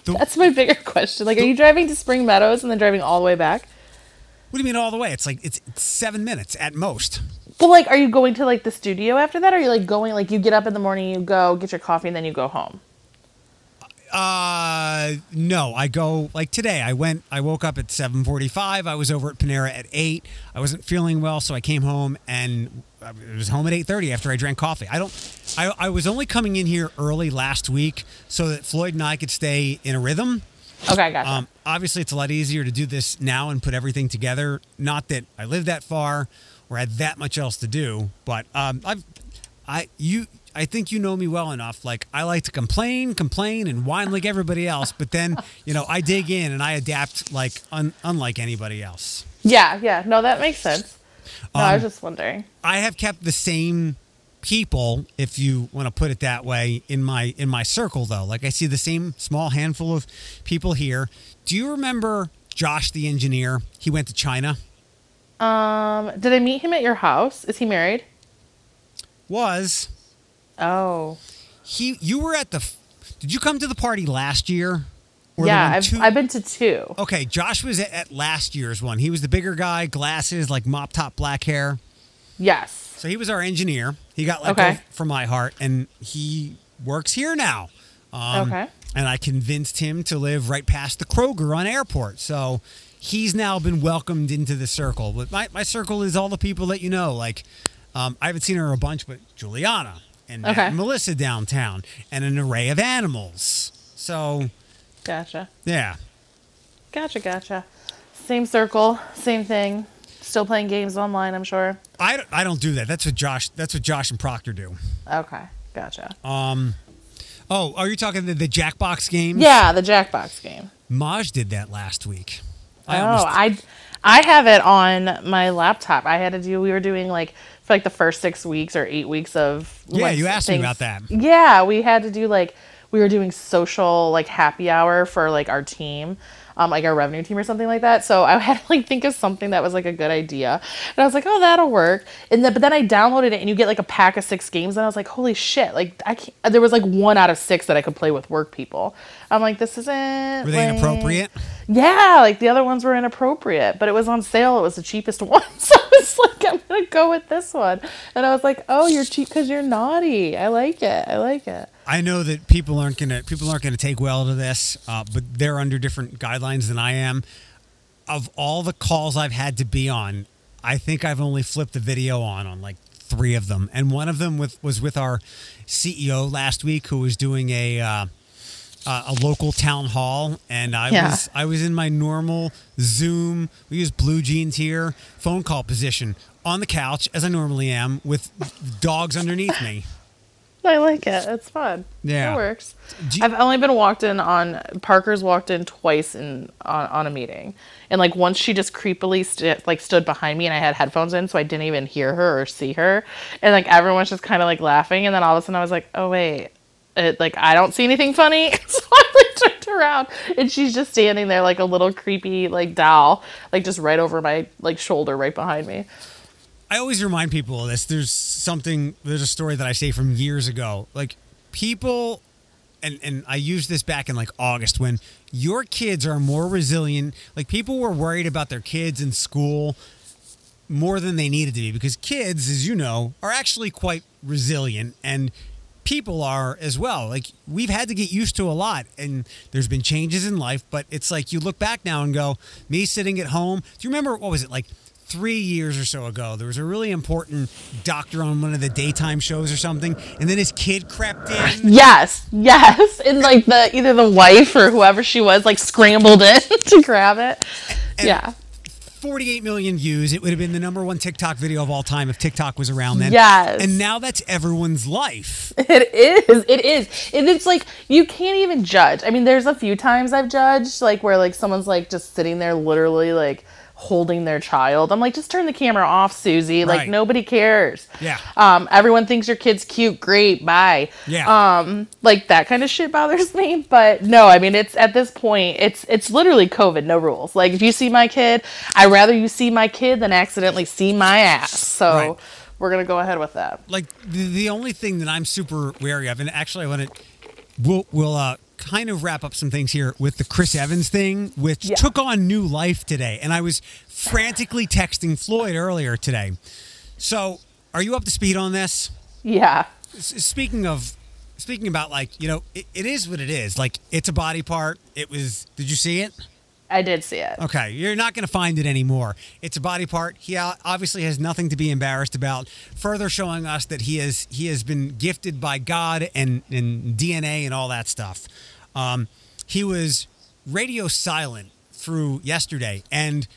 The- That's my bigger question. Like, are you driving to Spring Meadows and then driving all the way back? What do you mean all the way? It's like it's, it's seven minutes at most. But like, are you going to like the studio after that? Or are you like going like you get up in the morning, you go get your coffee, and then you go home? Uh, no. I go like today. I went. I woke up at seven forty-five. I was over at Panera at eight. I wasn't feeling well, so I came home and I was home at eight thirty after I drank coffee. I don't. I I was only coming in here early last week so that Floyd and I could stay in a rhythm. Okay, gotcha. Um, obviously, it's a lot easier to do this now and put everything together. Not that I live that far or had that much else to do, but um, I've, I you, I think you know me well enough. Like I like to complain, complain, and whine like everybody else, but then you know I dig in and I adapt like un, unlike anybody else. yeah, yeah. No, that makes sense. No, I was Um, just wondering. I have kept the same people, if you want to put it that way, in my in my circle though. Like I see the same small handful of people here. Do you remember Josh the engineer? He went to China. Um, did I meet him at your house? Is he married? Was Oh, he? You were at the. Did you come to the party last year? Or yeah. I've two- I've been to two. Okay, Josh was at, at last year's one. He was the bigger guy, glasses, like mop top black hair. Yes. So he was our engineer. He got let Okay. go from my heart, and he works here now. Um, Okay. And I convinced him to live right past the Kroger on airport. So he's now been welcomed into the circle. But my, my circle is all the people that you know. Like um, I haven't seen her a bunch, but Juliana and Matt and Melissa downtown, and an array of animals. So Gotcha. yeah, Gotcha. Gotcha. Same circle. Same thing. Still playing games online. I'm sure. I, I don't do that. That's what Josh. That's what Josh and Proctor do. Okay. Gotcha. Um, oh, are you talking the, the Jackbox game? Yeah, the Jackbox game. Maj did that last week. I oh, almost- I I have it on my laptop. I had to do. We were doing like for like the first six weeks or eight weeks of. Yeah, like, you asked me about that. Yeah, we had to do like we were doing social like happy hour for like our team. Um, like our revenue team or something like that. So I (laughs) had to like think of something that was like a good idea, and I was like, "Oh, that'll work." And then, but then I downloaded it, and you get like a pack of six games, and I was like, "Holy shit!" Like I can't. There was like one out of six that I could play with work people. I'm like, "This isn't." Were they like- inappropriate? Yeah, like the other ones were inappropriate, but it was on sale. It was the cheapest (laughs) one. So I was like, I'm going to go with this one. And I was like, oh, you're cheap because you're naughty. I like it. I like it. I know that people aren't gonna people aren't gonna take well to this, uh, but they're under different guidelines than I am. Of all the calls I've had to be on, I think I've only flipped the video on on like three of them, and one of them with was with our CEO last week, who was doing a. Uh, uh, a local town hall, and I Yeah. was I was in my normal Zoom. We use BlueJeans here, phone call position on the couch as I normally am, with dogs underneath me. (laughs) I like it. It's fun. Yeah. It works. You- I've only been walked in on, Parker's walked in twice in on, on a meeting. And like once she just creepily st- like stood behind me and I had headphones in so I didn't even hear her or see her. And like everyone's just kind of like laughing. And then all of a sudden I was like, oh wait, it, like I don't see anything funny. (laughs) so I like turned around and she's just standing there like a little creepy like doll, like just right over my like shoulder right behind me. I always remind people of this. There's something, there's a story that I say from years ago. Like people, and, and I used this back in like August when your kids are more resilient. Like people were worried about their kids in school more than they needed to be because kids, as you know, are actually quite resilient and people are as well. Like we've had to get used to a lot and there's been changes in life, but it's like you look back now and go, me sitting at home. Do you remember what was it like? Three years or so ago, there was a really important doctor on one of the daytime shows or something, and then his kid crept in. Yes, yes. (laughs) And like the either the wife or whoever she was like scrambled in (laughs) to grab it. yeah. 48 million views. It would have been the number one TikTok video of all time if TikTok was around then. Yes. And now that's everyone's life. (laughs) It is. It is. And it's like you can't even judge. I mean, there's a few times I've judged like where like someone's like just sitting there literally like holding their child. I'm like, just turn the camera off, Susie. Like nobody cares. Yeah. Um, everyone thinks your kid's cute. Great. Bye. Yeah. Um, like that kind of shit bothers (laughs) me. But no, I mean, it's at this point, it's it's literally COVID, no rules. Like if you see my kid, I'd rather you see my kid than accidentally see my ass. So Right. we're gonna go ahead with that. like the, the only thing that I'm super wary of, and actually I want to, we'll we'll uh, kind of wrap up some things here with the Chris Evans thing, which Yeah. took on new life today, and I was frantically texting Floyd earlier today. So, are you up to speed on this? Yeah. S- speaking of, speaking about like you know, it, it is what it is. Like it's a body part. It was. Did you see it? I did see it. Okay, you're not going to find it anymore. It's a body part. He obviously has nothing to be embarrassed about. Further showing us that he is he has been gifted by God and, and DNA and all that stuff. Um, he was radio silent through yesterday, and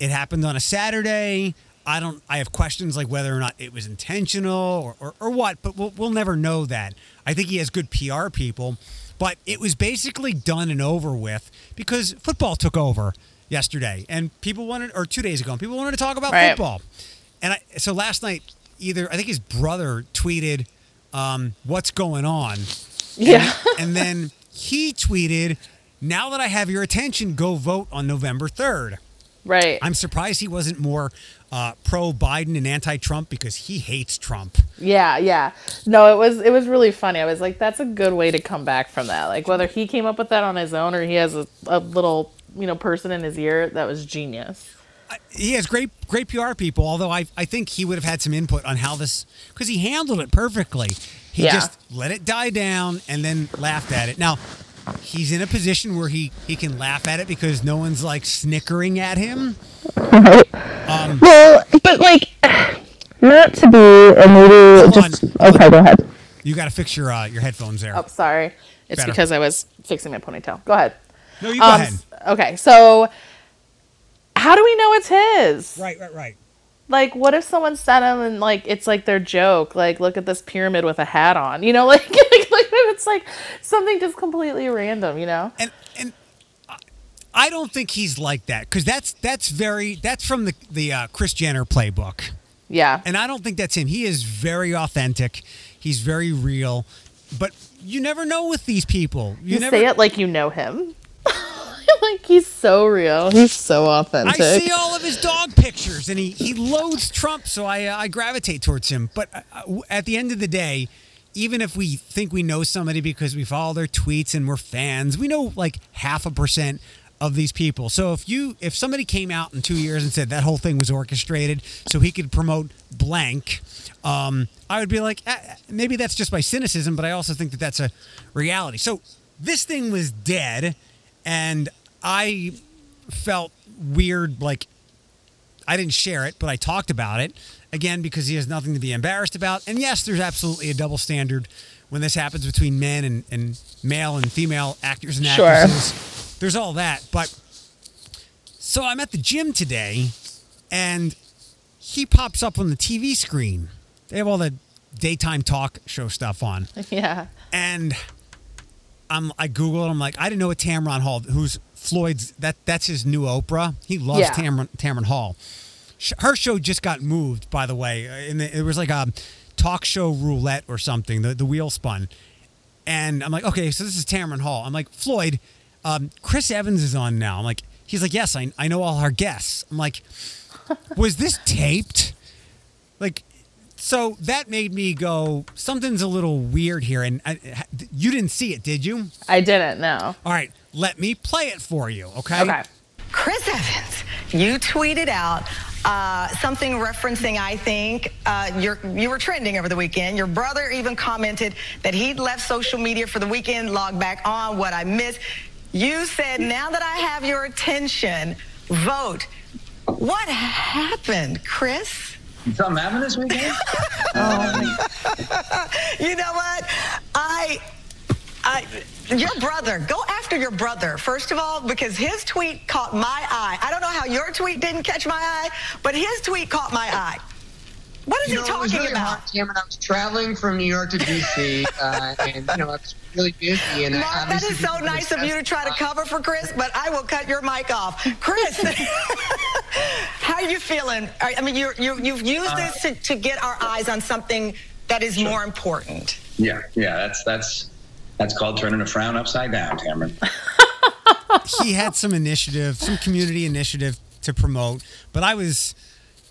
it happened on a Saturday. I don't. I have questions like whether or not it was intentional or, or, or what, but we'll, we'll never know that. I think he has good PR people, but it was basically done and over with because football took over yesterday, and people wanted, or two days ago, and people wanted to talk about Right. football. And I, so last night, either I think his brother tweeted, um, "What's going on?" Yeah. (laughs) and then he tweeted, "Now that I have your attention, go vote on November 3rd." Right. I'm surprised he wasn't more uh, pro Biden and anti Trump because he hates Trump. Yeah, yeah. No, it was it was really funny. I was like, that's a good way to come back from that. Like whether he came up with that on his own or he has a, a little you know person in his ear, that was genius. He has great great PR people, although I, I think he would have had some input on how this because he handled it perfectly. He Yeah. just let it die down and then laughed at it. Now he's in a position where he, he can laugh at it because no one's like snickering at him. Well, but like, not to be, and maybe just on. okay. Go ahead. You got to fix your uh, your headphones there. Oh, sorry. It's Better. because I was fixing my ponytail. Go ahead. No, you go Um, ahead. Okay, so how do we know it's his? Right, right, right. Like, what if someone sent him and like it's like their joke? Like, look at this pyramid with a hat on. You know, (laughs) like, like, like it's like something just completely random. You know? and and I- I don't think he's like that because that's that's very that's from the the uh, Kris Jenner playbook, Yeah. and I don't think that's him. He is very authentic. He's very real, but you never know with these people. You, You never. say it like you know him. (laughs) like he's so real. He's so authentic. I see all of his dog pictures, and he he loathes Trump, so I uh, I gravitate towards him. But uh, uh, at the end of the day. Even if we think we know somebody because we follow their tweets and we're fans, we know like half a percent of these people. So if you if somebody came out in two years and said that whole thing was orchestrated so he could promote blank, um, I would be like, eh, maybe that's just my cynicism, but I also think that that's a reality. So this thing was dead, and I felt weird, like I didn't share it, but I talked about it again because he has nothing to be embarrassed about. And yes, there's absolutely a double standard when this happens between men and, and male and female actors and Sure. actresses. There's all that. But so I'm at the gym today and he pops up on the TV screen. They have all the daytime talk show stuff on. (laughs) yeah. And I'm I Googled. I'm like, I didn't know what Tamron Hall, who's Floyd's that that's his new Oprah. He loves Yeah. Tamron Tamron Hall. Her show just got moved, by the way. uh, And it was like a talk show roulette or something. The the wheel spun, and I'm like, okay, so this is Tamron Hall. I'm like, Floyd, um, Chris Evans is on now. I'm like, he's like, yes, I I know all our guests. I'm like, (laughs) was this taped? Like, so that made me go, something's a little weird here. And I, you didn't see it, did you? I didn't no All right, let me play it for you, okay? Okay. Chris Evans, you tweeted out uh, something referencing, I think, uh, your, you were trending over the weekend. Your brother even commented that he'd left social media for the weekend, logged back on, what I missed. You said, now that I have your attention, vote. What happened, Chris? Something happened this weekend? (laughs) You know what? I, I, your brother, go after your brother, first of all, because his tweet caught my eye. I don't know how your tweet didn't catch my eye, but his tweet caught my eye. What is You know, he it was talking really about? hard, Tamron. I was traveling from New York to DC, (laughs) uh, and you know I was really busy. And Mark, that obviously is so nice of you to try to cover for Chris, but I will cut your mic off. Chris, (laughs) How are you feeling? I I mean, you're, you you've used Uh, this to, to get our eyes on something that is more important. Yeah, yeah, that's that's that's called turning a frown upside down, Tamron. (laughs) he had some initiative, some community initiative to promote, but I was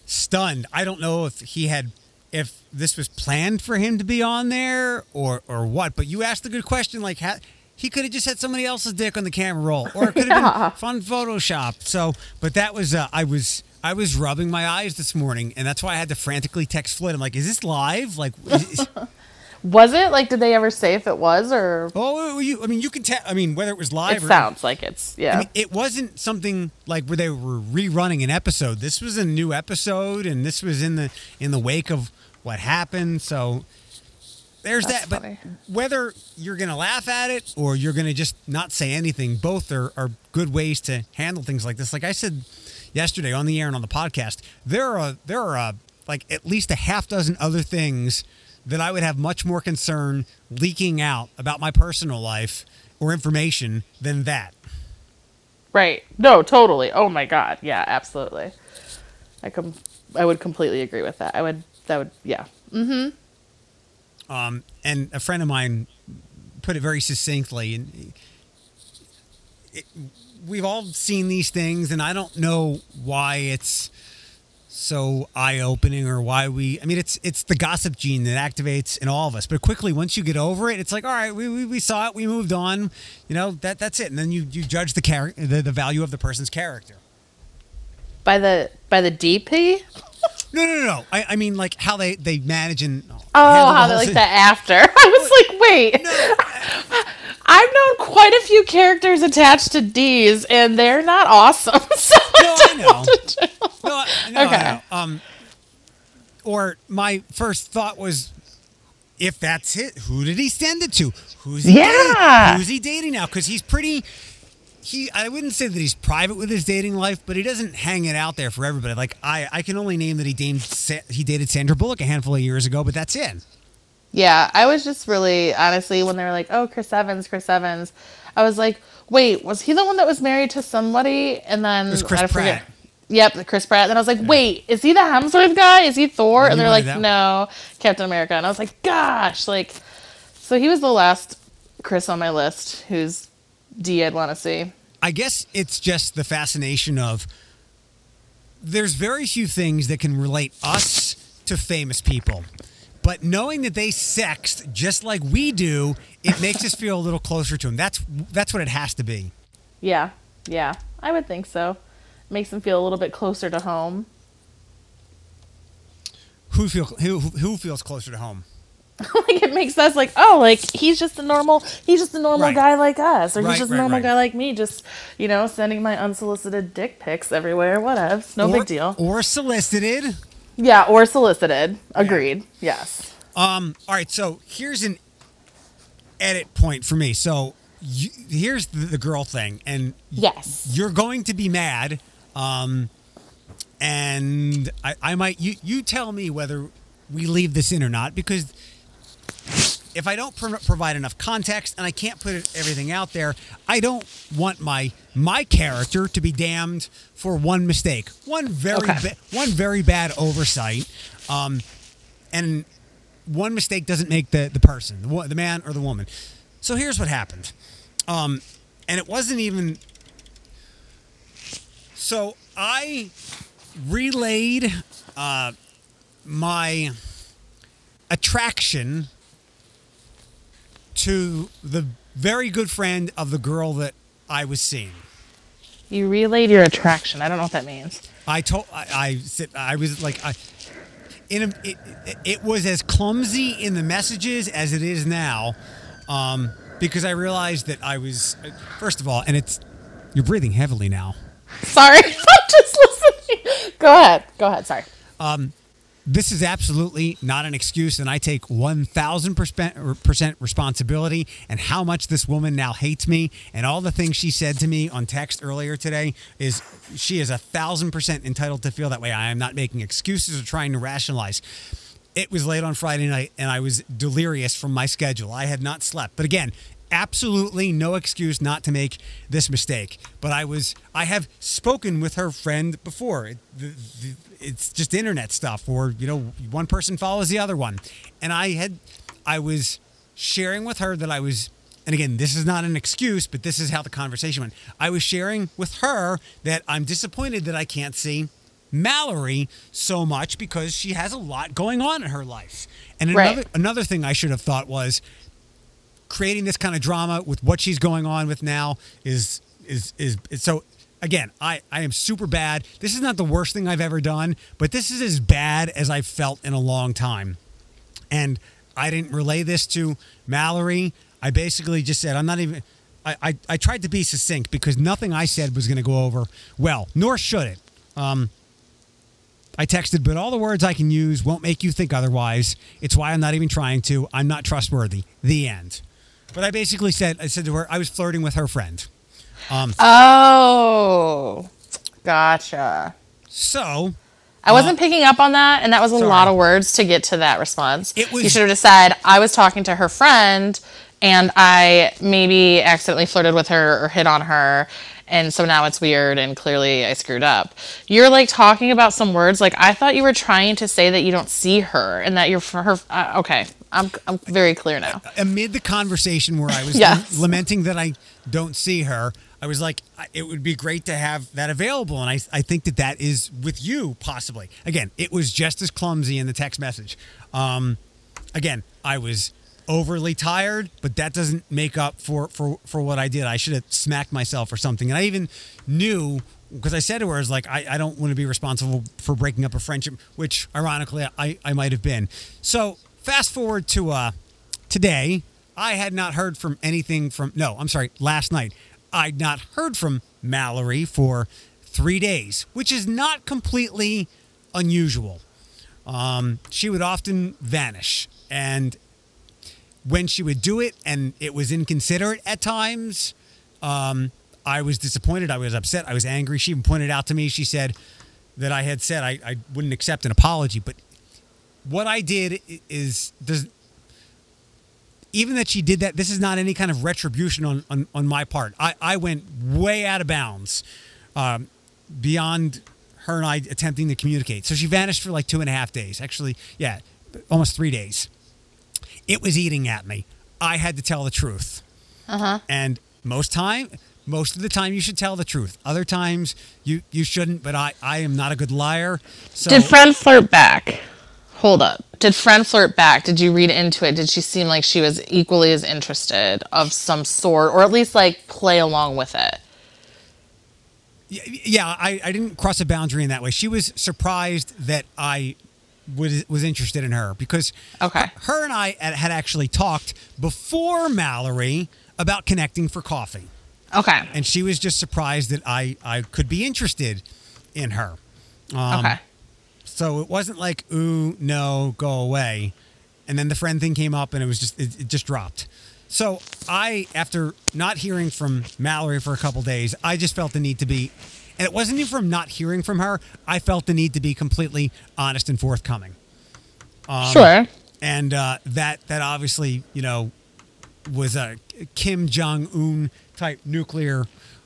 stunned. I don't know if he had if this was planned for him to be on there or or what. But you asked a good question, like ha he could have just had somebody else's dick on the camera roll, or it could have Yeah. been (laughs) fun Photoshop. So, but that was uh, I was. I was rubbing my eyes this morning, and that's why I had to frantically text Flynn. I'm like, "Is this live? Like, is, Was it like? Did they ever say if it was or? oh, you? I mean, you can tell. I mean, whether it was live It or sounds like it's yeah. I mean, it wasn't something like where they were rerunning an episode. This was a new episode, and this was in the in the wake of what happened. So there's That's that. But whether you're gonna laugh at it or you're gonna just not say anything, both are, are good ways to handle things like this. Like I said yesterday on the air and on the podcast, there are there are uh like at least a half dozen other things that I would have much more concern leaking out about my personal life or information than that. Right. No, totally. Oh my god. Yeah, absolutely. I com- I would completely agree with that. I would that would yeah. Mhm. Um, and a friend of mine put it very succinctly, and it, we've all seen these things, and I don't know why it's so eye-opening or why we. I mean, it's it's the gossip gene that activates in all of us. But quickly, once you get over it, it's like, all right, we, we, we saw it, we moved on. You know that that's it, and then you you judge the character the, the value of the person's character. By the by the DP? No, no, no, no. I, I mean, like how they they manage and Oh, how they like that after. (laughs) I was like, wait. I've known quite a few characters attached to D's, and they're not awesome. (laughs) So No, I know. No, I- no, (laughs) Okay. I know. Um, or my first thought was, if that's it, who did he send it to? Who's he Yeah. dating? Who's he dating now? Because he's pretty. He, I wouldn't say that he's private with his dating life, but he doesn't hang it out there for everybody. Like I, I can only name that he dated Sa- he dated Sandra Bullock a handful of years ago, but that's it. Yeah, I was just really honestly when they were like, "Oh, Chris Evans, Chris Evans," I was like, "Wait, was he the one that was married to somebody?" And then I forget- Pratt. Yep, the Chris Pratt. Then I was like, "Wait, is he the Hemsworth guy? Is he Thor?" And they're like, "No, Captain America." And I was like, "Gosh!" Like, so he was the last Chris on my list who's D I'd want to see. I guess it's just the fascination of there's very few things that can relate us to famous people. But knowing that they sexed just like we do, it makes us feel a little closer to them. That's that's what it has to be. Yeah, yeah, I would think so. Makes them feel a little bit closer to home. Who feel who who feels closer to home? (laughs) like it makes us like oh like he's just a normal he's just a normal Right. guy like us or Right, he's just right, a normal guy like me just you know sending my unsolicited dick pics everywhere whatever no or, big deal Or solicited. Yeah or solicited agreed yes Um. All right. So here's an edit point for me. So you, here's the, the girl thing, and yes you're going to be mad um and i i might you you tell me whether we leave this in or not because if i don't pro- provide enough context and i can't put everything out there i don't want my my character to be damned for one mistake one very Okay. ba- one very bad oversight um and one mistake doesn't make the the person the, the man or the woman so here's what happened um and it wasn't even so I relayed uh, my attraction to the very good friend of the girl that I was seeing. you relayed your attraction. I don't know what that means. I told I, I said I was like I in a, it, it, was as clumsy in the messages as it is now, um, because I realized that I was first of all, and it's you're breathing heavily now. sorry (laughs) i'm just listening. Go ahead. Go ahead. Sorry this is absolutely not an excuse, and I take 1000% responsibility and how much this woman now hates me and all the things she said to me on text earlier today is she is a thousand percent entitled to feel that way. I am not making excuses or trying to rationalize. It was late on Friday night and I was delirious from my schedule. I had not slept. But again, absolutely no excuse not to make this mistake. But I was I have spoken with her friend before. It, the, the, it's just internet stuff, or you know, one person follows the other one, and I had I was sharing with her that I was. And again, this is not an excuse, but this is how the conversation went. I was sharing with her that I'm disappointed that I can't see Mallory so much because she has a lot going on in her life. And Right. another another thing I should have thought was creating this kind of drama with what she's going on with now is is is, is so again I, I am super bad this is not the worst thing i've ever done but this is as bad as i've felt in a long time and i didn't relay this to mallory i basically just said i'm not even i, I, I tried to be succinct because nothing i said was going to go over well nor should it um, I texted, but all the words I can use won't make you think otherwise. It's why I'm not even trying to. I'm not trustworthy. The end. But I basically said, I said to her, I was flirting with her friend. Um, Oh, gotcha. So I wasn't picking up on that, and that was a Sorry. lot of words to get to that response. It was- you should have just said I was talking to her friend, and I maybe accidentally flirted with her or hit on her, and so now it's weird, and clearly I screwed up. You're like talking about some words like I thought you were trying to say that you don't see her and that you're for her. Uh, okay, I'm I'm very clear now. amid the conversation where I was (laughs) Yes. lamenting that I don't see her, I was like, it would be great to have that available. And I, I think that that is with you, possibly. Again, it was just as clumsy in the text message. Um, again, I was overly tired, but that doesn't make up for, for, for what I did. I should have smacked myself or something. And I even knew because I said to her, I was like, I, I don't want to be responsible for breaking up a friendship, which ironically I, I might have been. So fast forward to uh, today, I had not heard from anything from, no, I'm sorry, last night. I'd not heard from Mallory for three days, which is not completely unusual. Um, she would often vanish. And when she would do it and it was inconsiderate at times, um, I was disappointed. I was upset. I was angry. She even pointed out to me, she said that I had said I, I wouldn't accept an apology. But what I did is, does, even that she did that, this is not any kind of retribution on, on, on my part. I, I went way out of bounds um, beyond her and I attempting to communicate. So she vanished for like two and a half days. Actually, yeah, almost three days. It was eating at me. I had to tell the truth. Uh-huh. And most time, most of the time, you should tell the truth. Other times, you you shouldn't. But I I am not a good liar. So Did friend flirt back? Hold up. Did friend flirt back? Did you read into it? Did she seem like she was equally as interested of some sort, or at least like play along with it? yeah, I, I didn't cross a boundary in that way. She was surprised that I was was interested in her because Okay. her and I had had actually talked before Mallory about connecting for coffee, Okay. and she was just surprised that I I could be interested in her. Um, okay. So it wasn't like ooh no go away, and then the friend thing came up and it was just it, it just dropped. So I after not hearing from Mallory for a couple days, I just felt the need to be, and it wasn't even from not hearing from her. I felt the need to be completely honest and forthcoming, Um, sure. and uh, that that obviously you know was a Kim Jong Un type nuclear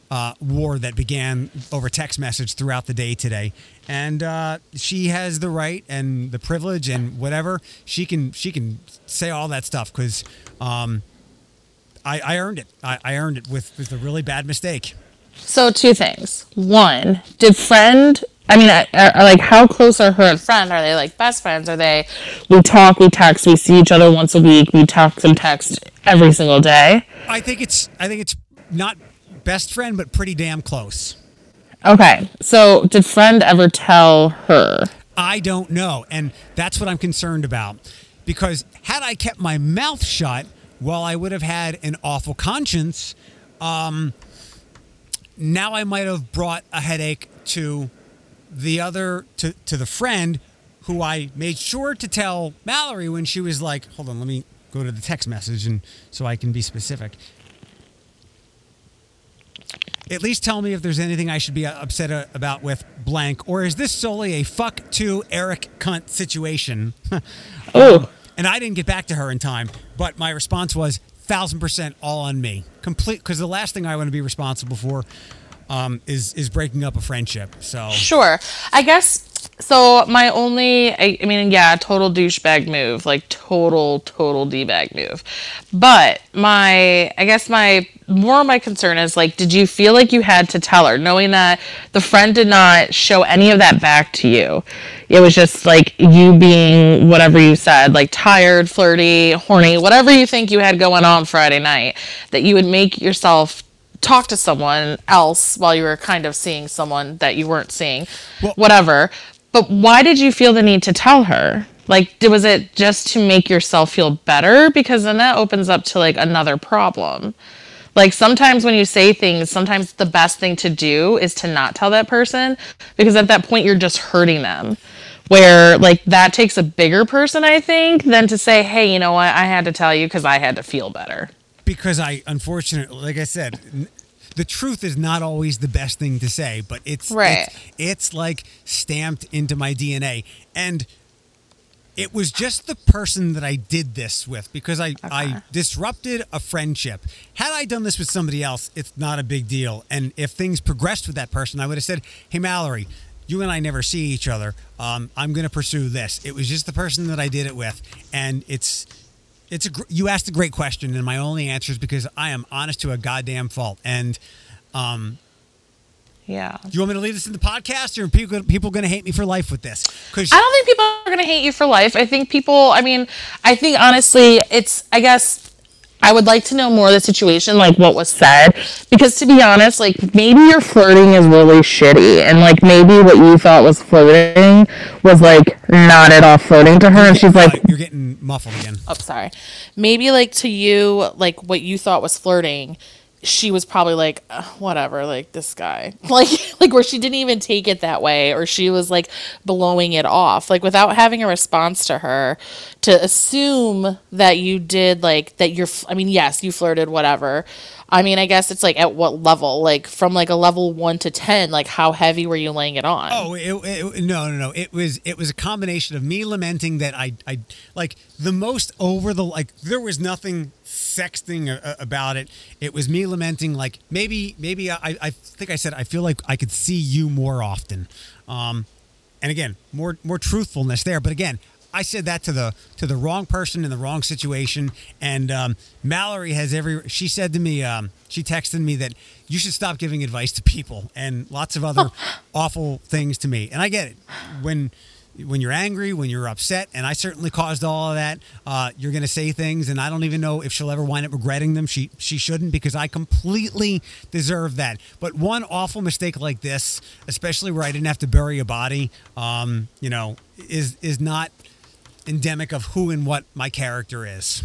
uh, war that began over text message throughout the day today, and uh, she has the right and the privilege and whatever she can she can say all that stuff because um, I, I earned it. I, I earned it with with a really bad mistake. So two things. One, did friend? I mean, are, are, like how close are her and friend? Are they like best friends? Are they? We talk, we text, we see each other once a week. We talk and text every single day. I think it's I think it's not best friend, but pretty damn close. Okay. So did friend ever tell her? I don't know. And that's what I'm concerned about. Because had I kept my mouth shut, well, I would have had an awful conscience, um, now I might have brought a headache to the other, to, to the friend who I made sure to tell Mallory when she was like, hold on, let me go to the text message and so I can be specific. At least tell me if there's anything I should be upset uh, about with blank, or is this solely a fuck to Eric cunt situation? (laughs) Oh, and I didn't get back to her in time, but my response was, thousand percent all on me. Complete because the last thing I want to be responsible for um, is is breaking up a friendship. So Sure. I guess so. My only, I, I mean, yeah, total douchebag move, like total, total d bag move. But my, I guess my more of my concern is like, did you feel like you had to tell her, knowing that the friend did not show any of that back to you? It was just like you being whatever you said, like tired, flirty, horny, whatever you think you had going on Friday night, that you would make yourself talk to someone else while you were kind of seeing someone that you weren't seeing, Well- whatever. But why did you feel the need to tell her? Like, was it just to make yourself feel better? Because then that opens up to like another problem. Like sometimes when you say things, sometimes the best thing to do is to not tell that person because at that point you're just hurting them. Where like that takes a bigger person, I think, than to say, "Hey, you know what? I had to tell you because I had to feel better." because I unfortunately, like I said, the truth is not always the best thing to say, but it's Right. It's, it's like stamped into my DNA, and it was just the person that I did this with because I I disrupted a friendship. Had I done this with somebody else, it's not a big deal. And if things progressed with that person, I would have said, "Hey, Mallory." You and I never see each other. Um, I'm going to pursue this. It was just the person that I did it with, and it's it's a gr- you asked a great question, and my only answer is because I am honest to a goddamn fault. And um, Yeah. do you want me to leave this in the podcast, or are people people going to hate me for life with this? Because I don't think people are going to hate you for life. I think people, I mean, I think honestly, it's, I guess, I would like to know more of the situation, like what was said. Because to be honest, like maybe your flirting is really shitty. And like maybe what you thought was flirting was like not at all flirting to her. And she's like, you're getting muffled again. oh, sorry. Maybe like to you, like what you thought was flirting, she was probably like, "Ugh, whatever, like this guy, (laughs) like, like where she didn't even take it that way, or she was like blowing it off, like without having a response to her, to assume that you did like that. You're, i mean, yes, you flirted, whatever. I mean, I guess it's like at what level, like from like a level one to ten, like how heavy were you laying it on? Oh, it, it, no, no, no. It was it was a combination of me lamenting that I I like the most over the like there was nothing sexting about it. It was me lamenting like maybe maybe I I think I said I feel like I could see you more often. Um and again, more more truthfulness there, but again, I said that to the to the wrong person in the wrong situation, and um, Mallory has every. She said to me, um, she texted me that you should stop giving advice to people, and lots of other (laughs) awful things to me. And I get it when when you're angry, when you're upset, and I certainly caused all of that. Uh, you're going to say things, and I don't even know if she'll ever wind up regretting them. She she shouldn't because I completely deserve that. But one awful mistake like this, especially where I didn't have to bury a body, um, you know, is is not endemic of who and what my character is.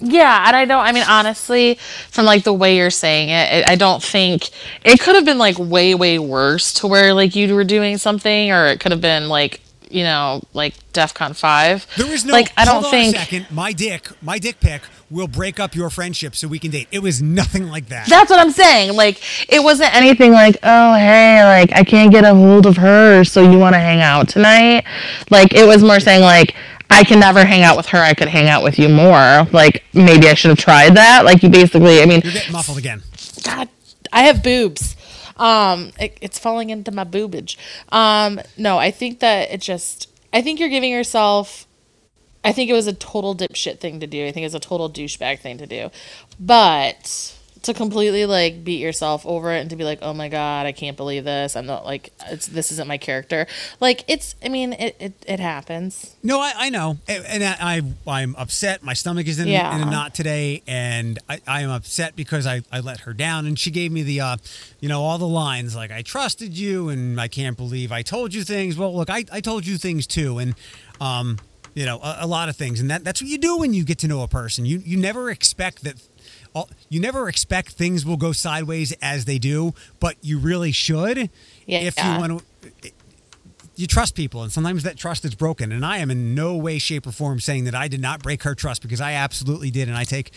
Yeah, and I don't. I mean, honestly, from like the way you're saying it, it, I don't think it could have been like way, way worse to where like you were doing something, or it could have been like you know like DefCon five. There was no like I don't think a second. My dick, my dick pic will break up your friendship so we can date. It was nothing like that. that's what I'm saying. Like it wasn't anything like oh hey like I can't get a hold of her, so you want to hang out tonight. Like it was more saying like. I can never hang out with her. I could hang out with you more. Like maybe I should have tried that. Like you basically, I mean, You're getting muffled again. God, I have boobs. Um, it, it's falling into my boobage. Um, no, I think that it just. I think you're giving yourself. I think it was a total dipshit thing to do. I think it's a total douchebag thing to do, but to completely like beat yourself over it and to be like, oh my god, I can't believe this. I'm not like it's this isn't my character. Like it's. I mean, it it, it happens. No, I, I know, and, and I, I I'm upset. My stomach is in, Yeah. in a knot today, and I, I am upset because I, I let her down, and she gave me the, uh, you know, all the lines like I trusted you, and I can't believe I told you things. Well, look, I, I told you things too, and um, you know, a, a lot of things, and that that's what you do when you get to know a person. You you never expect that. All- You never expect things will go sideways as they do, but you really should. Yeah. If you want to, you trust people and sometimes that trust is broken and i am in no way shape or form saying that i did not break her trust because i absolutely did and i take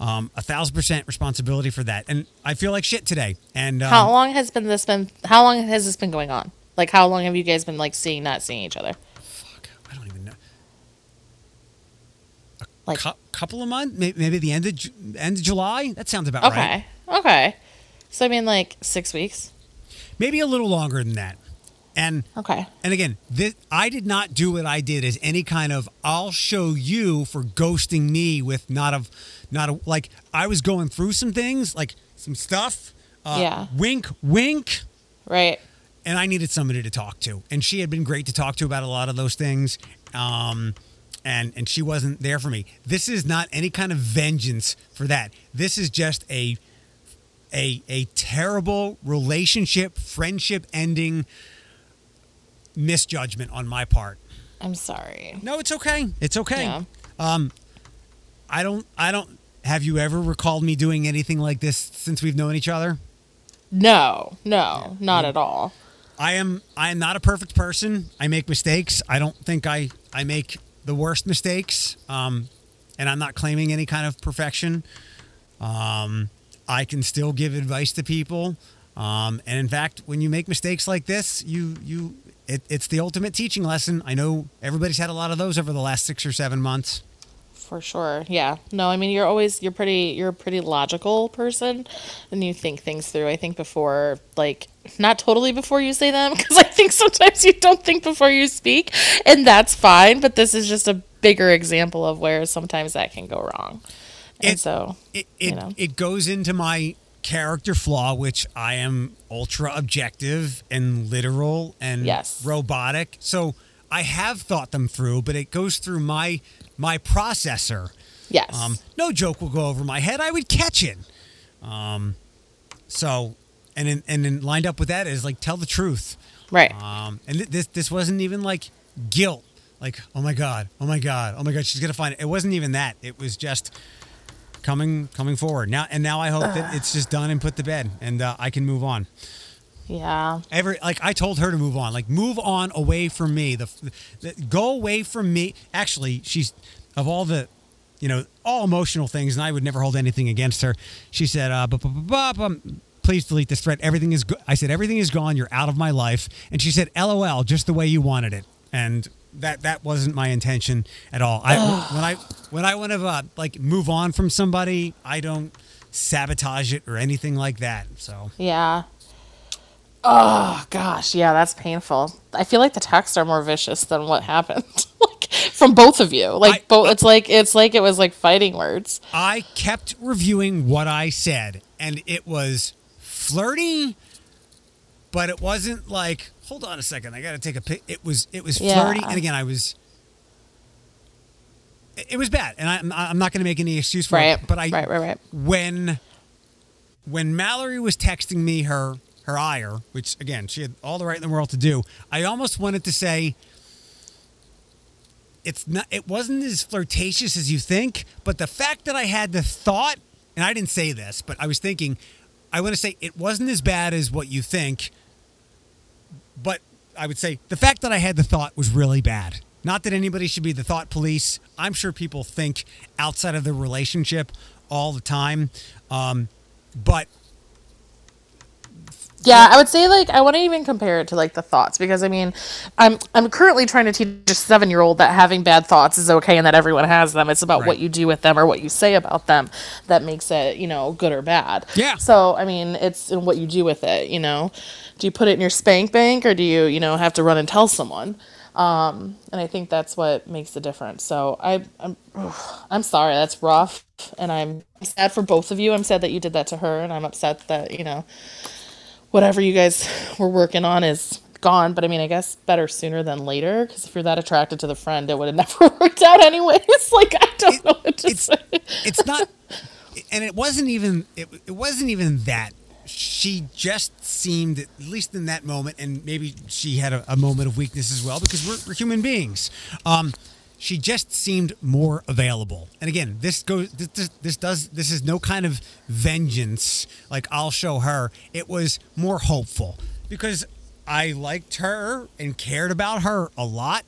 um, a thousand percent responsibility for that and i feel like shit today and um, How long has been this been? How long has this been going on? Like how long have you guys been like seeing not seeing each other? i don't even know a Like cou- couple of months, maybe, maybe the end of Ju- end of July. That sounds about okay, right. okay. So I mean, like six weeks. Maybe a little longer than that. And Okay. and again, this, I did not do what I did as any kind of I'll show you for ghosting me with not of not a, like I was going through some things like some stuff. Uh, Yeah. Wink, wink. Right. and I needed somebody to talk to. And she had been great to talk to about a lot of those things. Um, and and she wasn't there for me. This is not any kind of vengeance for that. This is just a a a terrible relationship, friendship ending misjudgment on my part. I'm sorry. No, it's okay. It's okay. Yeah. Um, I don't. I don't. Have you ever recalled me doing anything like this since we've known each other? No, no, not at all. I am I am not a perfect person. I make mistakes. I don't think I I make the worst mistakes. Um, and I'm not claiming any kind of perfection. Um, I can still give advice to people. Um, and in fact, when you make mistakes like this, you you it, it's the ultimate teaching lesson. I know everybody's had a lot of those over the last six or seven months. For sure. Yeah. No, I mean you're always you're pretty you're a pretty logical person and you think things through. I think before like not totally before you say them (laughs) because I think sometimes you don't think before you speak and that's fine, but this is just a bigger example of where sometimes that can go wrong. And It- so it it, you know. it goes into my character flaw, which I am ultra objective and literal and Yes. robotic. So I have thought them through, but it goes through my my processor. yes. Um, no joke will go over my head. I would catch it. Um, so, and then, and then lined up with that is like tell the truth. right. Um, and th- this this wasn't even like guilt, like oh my god, oh my god, oh my god, she's gonna find it. It wasn't even that. It was just coming coming forward now. And now I hope that it's just done and put to bed, and uh, I can move on. yeah. Every like I told her to move on, like move on away from me. The, the go away from me. Actually, she's of all the, you know, all emotional things, and I would never hold anything against her. She said, uh, bu- bu- bu- bu- bum, "Please delete this thread. Everything is." Go-. I said, "Everything is gone. You're out of my life." And she said, "LOL, just the way you wanted it." And that that wasn't my intention at all. I when I when I want to uh, like move on from somebody, I don't sabotage it or anything like that. So. Yeah. Oh gosh, yeah, that's painful. I feel like the texts are more vicious than what happened. (laughs) like from both of you. Like both it's like it's like it was like fighting words. I kept reviewing what I said, and it was flirty, but it wasn't like, hold on a second, I got to take a pic. It was, it was Yeah. flirty, and again, I was, it it was bad, and I'm, I'm not going to make any excuse for Right. it. But I, right, right, right. when, when Mallory was texting me her her ire, which again she had all the right in the world to do, I almost wanted to say. It's not. It wasn't as flirtatious as you think, but the fact that I had the thought, and I didn't say this, but I was thinking, I want to say it wasn't as bad as what you think, but I would say the fact that I had the thought was really bad. Not that anybody should be the thought police. I'm sure people think outside of the relationship all the time, um, but Yeah, I would say like I want to even compare it to like the thoughts because I mean, I'm I'm currently trying to teach a seven year old that having bad thoughts is okay and that everyone has them. It's about what you do with them or what you say about them that makes it you know good or bad. Yeah. So I mean, it's in what you do with it. You know, do you put it in your spank bank or do you you know have to run and tell someone? Um, and I think that's what makes the difference. So I I'm (sighs) I'm sorry that's rough and I'm sad for both of you. I'm sad that you did that to her and I'm upset that you know whatever you guys were working on is gone. But I mean, I guess better sooner than later. Because if you're that attracted to the friend, it would have (laughs) never worked out anyways. (laughs) Like I don't know what to it's say. it's not and it wasn't even it, it wasn't even that she just seemed at least in that moment and maybe she had a, a moment of weakness as well because we're, we're human beings um she just seemed more available. And again this goes this, this, does this is no kind of vengeance like i'll show her. It was more hopeful because i liked her and cared about her a lot.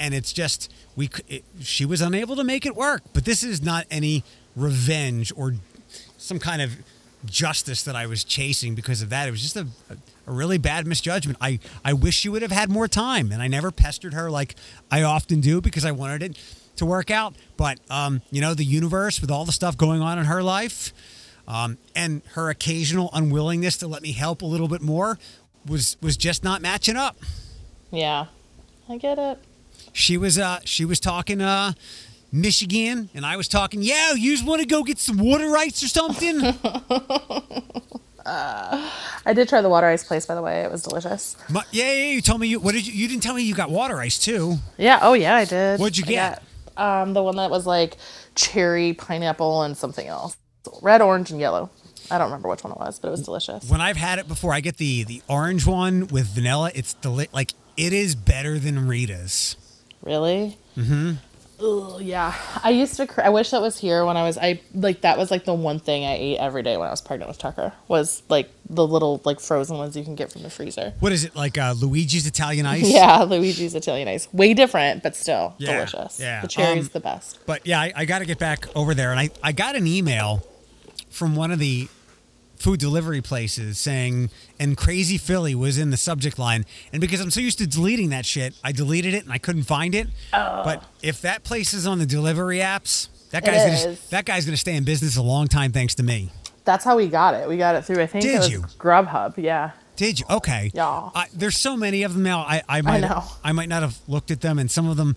And it's just we it, she was unable to make it work. But this is not any revenge or some kind of justice that I was chasing because of that. It was just a, a, a really bad misjudgment I I wish she would have had more time and I never pestered her like I often do because I wanted it to work out. But um, you know, the universe with all the stuff going on in her life, um, and her occasional unwillingness to let me help a little bit more was was just not matching up. Yeah. I get it. She was uh she was talking uh Michigan and I was talking, yeah, you just want to go get some water ice or something? (laughs) I did try the water ice place, by the way. It was delicious. My- yeah, yeah, you told me you what did you you didn't tell me you got water ice too. Yeah. Oh, yeah, I did. What'd you I get? got, um, the one that was like cherry, pineapple, and something else. Red, orange, and yellow. I don't remember which one it was, but it was delicious. When I've had it before, I get the the orange one with vanilla. It's deli- like it is better than Rita's. Really? Mm-hmm. Oh yeah. I used to. Cr- I wish that was here when I was. I like that was like the one thing I ate every day when I was pregnant with Tucker was like the little like frozen ones you can get from the freezer. What is it like uh, Luigi's Italian ice? Yeah, (laughs) Luigi's Italian ice. Way different, but still Yeah, delicious. yeah. The cherry's Um, the best. But yeah, I, I got to get back over there, and I I got an email from one of the food delivery places saying and crazy philly was in the subject line and because i'm so used to deleting that shit i deleted it and i couldn't find it Oh. but if that place is on the delivery apps that. Guy's gonna, is. that guy's gonna stay in business a long time thanks to me That's how we got it. We got it through. I think Did it was you? Grubhub. Yeah. did you okay Yeah. I, there's so many of them now i i might know. i might not have looked at them and some of them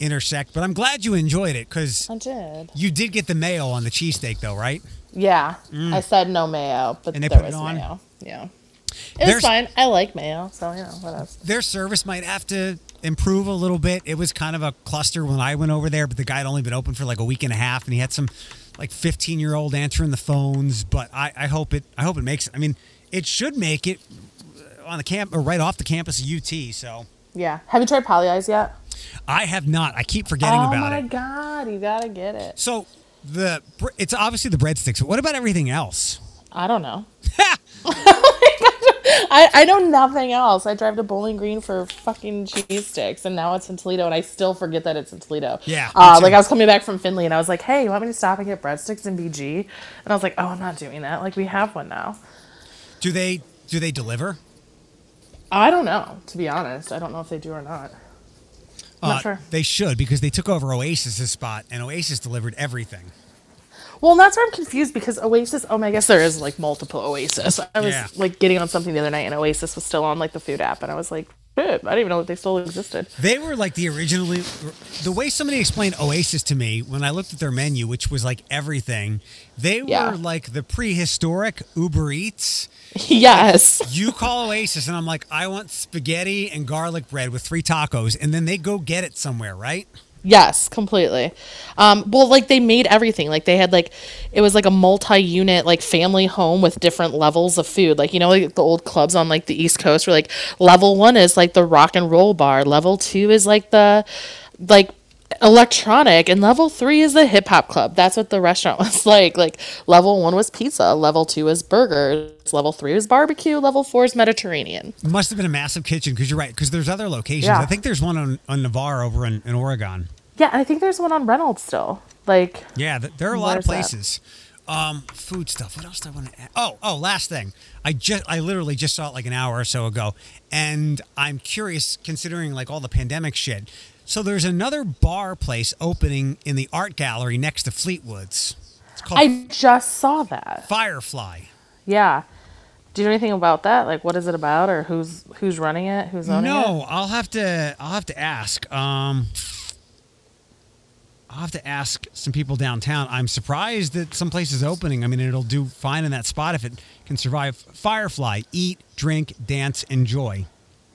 intersect but i'm glad you enjoyed it because I did. you did get the mayo on the cheesesteak though right Yeah. I said no mayo, but Mm. There put it was on? mayo. Yeah. It There's- was fine. I like mayo, so you know what else. their service might have to improve a little bit. It was kind of a cluster when I went over there, but the guy had only been open for like a week and a half, and he had some like 15 year old answering the phones. But I, I hope it. I hope it makes. I mean, it should make it on the camp or right off the campus of UT. So Yeah. Have you tried Pagliai's yet? I have not. I keep forgetting oh about it. Oh my god, you gotta get it. So the it's obviously the breadsticks. But what about everything else? I don't know. (laughs) I, I know nothing else. I drive to Bowling Green for fucking cheese sticks, and now it's in Toledo, and I still forget that it's in Toledo. Yeah, Uh, like I was coming back from Findlay, and I was like, "Hey, you want me to stop and get breadsticks in BG?" And I was like, "Oh, I'm not doing that. Like we have one now." Do they do they deliver? I don't know. To be honest, I don't know if they do or not. Not Uh, sure. They should because they took over Oasis's spot, and Oasis delivered everything. Well, that's where I'm confused because Oasis. Oh my, I guess there is like multiple Oasis. I was Yeah. like getting on something the other night, and Oasis was still on like the food app, and I was like, shit, I didn't even know that they still existed. They were like the originally, the way somebody explained Oasis to me when I looked at their menu, which was like everything. They Yeah. were like the prehistoric Uber Eats. (laughs) yes. You call Oasis, and I'm like, I want spaghetti and garlic bread with three tacos, and then they go get it somewhere, right? Yes, completely. Um, well, like they made everything. Like they had like it was like a multi-unit like family home with different levels of food. Like you know, like the old clubs on like the East Coast were like level one is like the rock and roll bar, level two is like the like electronic, and level three is the hip hop club. That's what the restaurant (laughs) was like. Like level one was pizza, level two is burgers, level three is barbecue, level four is Mediterranean. Must have been a massive kitchen because you're right. Because there's other locations. Yeah. I think there's one on, on Navarre over in, in Oregon. Yeah, and I think there's one on Reynolds still. Like Yeah, th- there are a lot of Where's that? places. Um, food stuff. What else do I want to add? Oh, oh, last thing. I just, I literally just saw it like an hour or so ago, and I'm curious, considering like all the pandemic shit. So there's another bar place opening in the art gallery next to Fleetwood's. It's called I just saw that. Firefly. Yeah. Do you know anything about that? Like, what is it about, or who's who's running it? Who's owning it? No, I'll have to, I'll have to ask. Um, I'll have to ask some people downtown. I'm surprised that some place is opening. I mean, it'll do fine in that spot if it can survive. Firefly, eat, drink, dance, enjoy.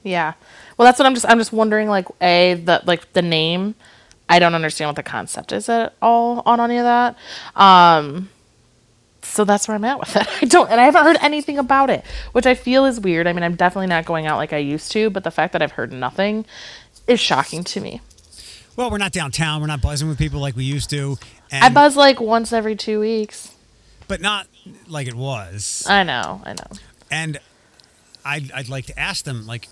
Yeah. Well, that's what I'm just. I'm just wondering. Like, a the like the name. I don't understand what the concept is at all on any of that. Um. So that's where I'm at with (laughs) it. I don't, and I haven't heard anything about it, which I feel is weird. I mean, I'm definitely not going out like I used to, but the fact that I've heard nothing is shocking to me. Well, we're not downtown. We're not buzzing with people like we used to. And, I buzz like once every two weeks. but not like it was. I know. I know. And I'd, I'd like to ask them, like,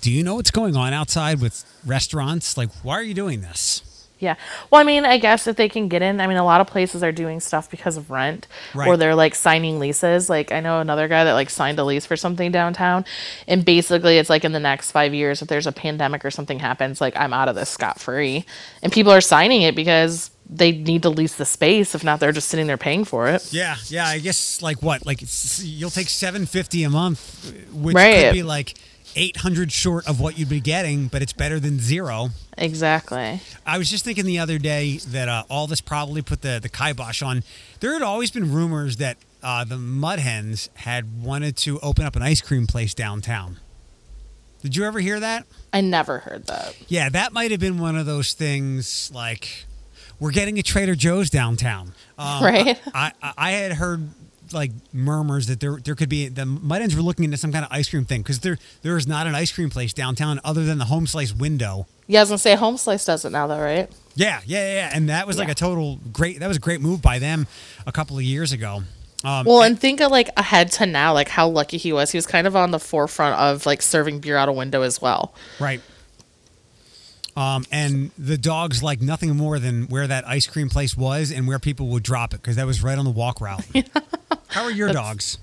do you know what's going on outside with restaurants? Like, why are you doing this? Yeah. Well, I mean, I guess if they can get in, I mean, a lot of places are doing stuff because of rent or they're like signing leases. Like, I know another guy that like signed a lease for something downtown. And basically, it's like in the next five years, if there's a pandemic or something happens, like, I'm out of this scot free. And people are signing it because they need to lease the space. If not, they're just sitting there paying for it. Yeah, yeah. I guess like what? Like you'll take seven fifty a month, which Right. could be like eight hundred short of what you'd be getting, but it's better than zero. Exactly. I was just thinking the other day that uh, all this probably put the the kibosh on. There had always been rumors that uh, the Mud Hens had wanted to open up an ice cream place downtown. Did you ever hear that? I never heard that. Yeah, that might have been one of those things like we're getting a Trader Joe's downtown. Um, (laughs) Right. I, I I had heard like murmurs that there there could be the Mud Hens were looking into some kind of ice cream thing because there there is not an ice cream place downtown other than the Home Slice window. Yeah, I was gonna say Home Slice does it now, though, right? Yeah, yeah, yeah, and that was like a total great. That was a great move by them a couple of years ago. Um, Well, and think of like ahead to now, like how lucky he was. He was kind of on the forefront of like serving beer out a window as well. Right. Um, and the dogs like nothing more than where that ice cream place was and where people would drop it because that was right on the walk route. (laughs) How are your dogs?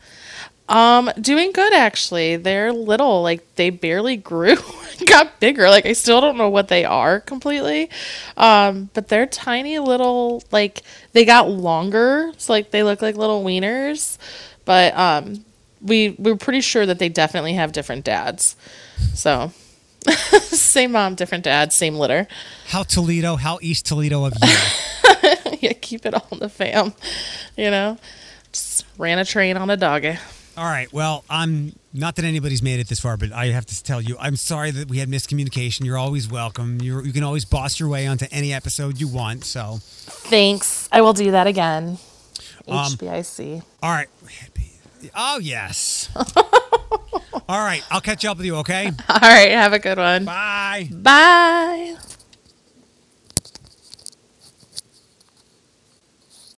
Um, doing good actually. They're little, like they barely grew, (laughs) got bigger. Like I still don't know what they are completely. Um, but they're tiny little, like they got longer, so like they look like little wieners. But um, we we're pretty sure that they definitely have different dads. So (laughs) same mom, different dad, same litter. How Toledo? How East Toledo of you? (laughs) yeah, keep it all in the fam. You know, just ran a train on a doggy. All right. Well, I'm not that anybody's made it this far, but I have to tell you, I'm sorry that we had miscommunication. You're always welcome. You're, you can always boss your way onto any episode you want. So, Thanks. I will do that again. Um, HBIC. all right. Oh yes. (laughs) all right. I'll catch up with you. Okay. (laughs) All right. Have a good one. Bye. Bye.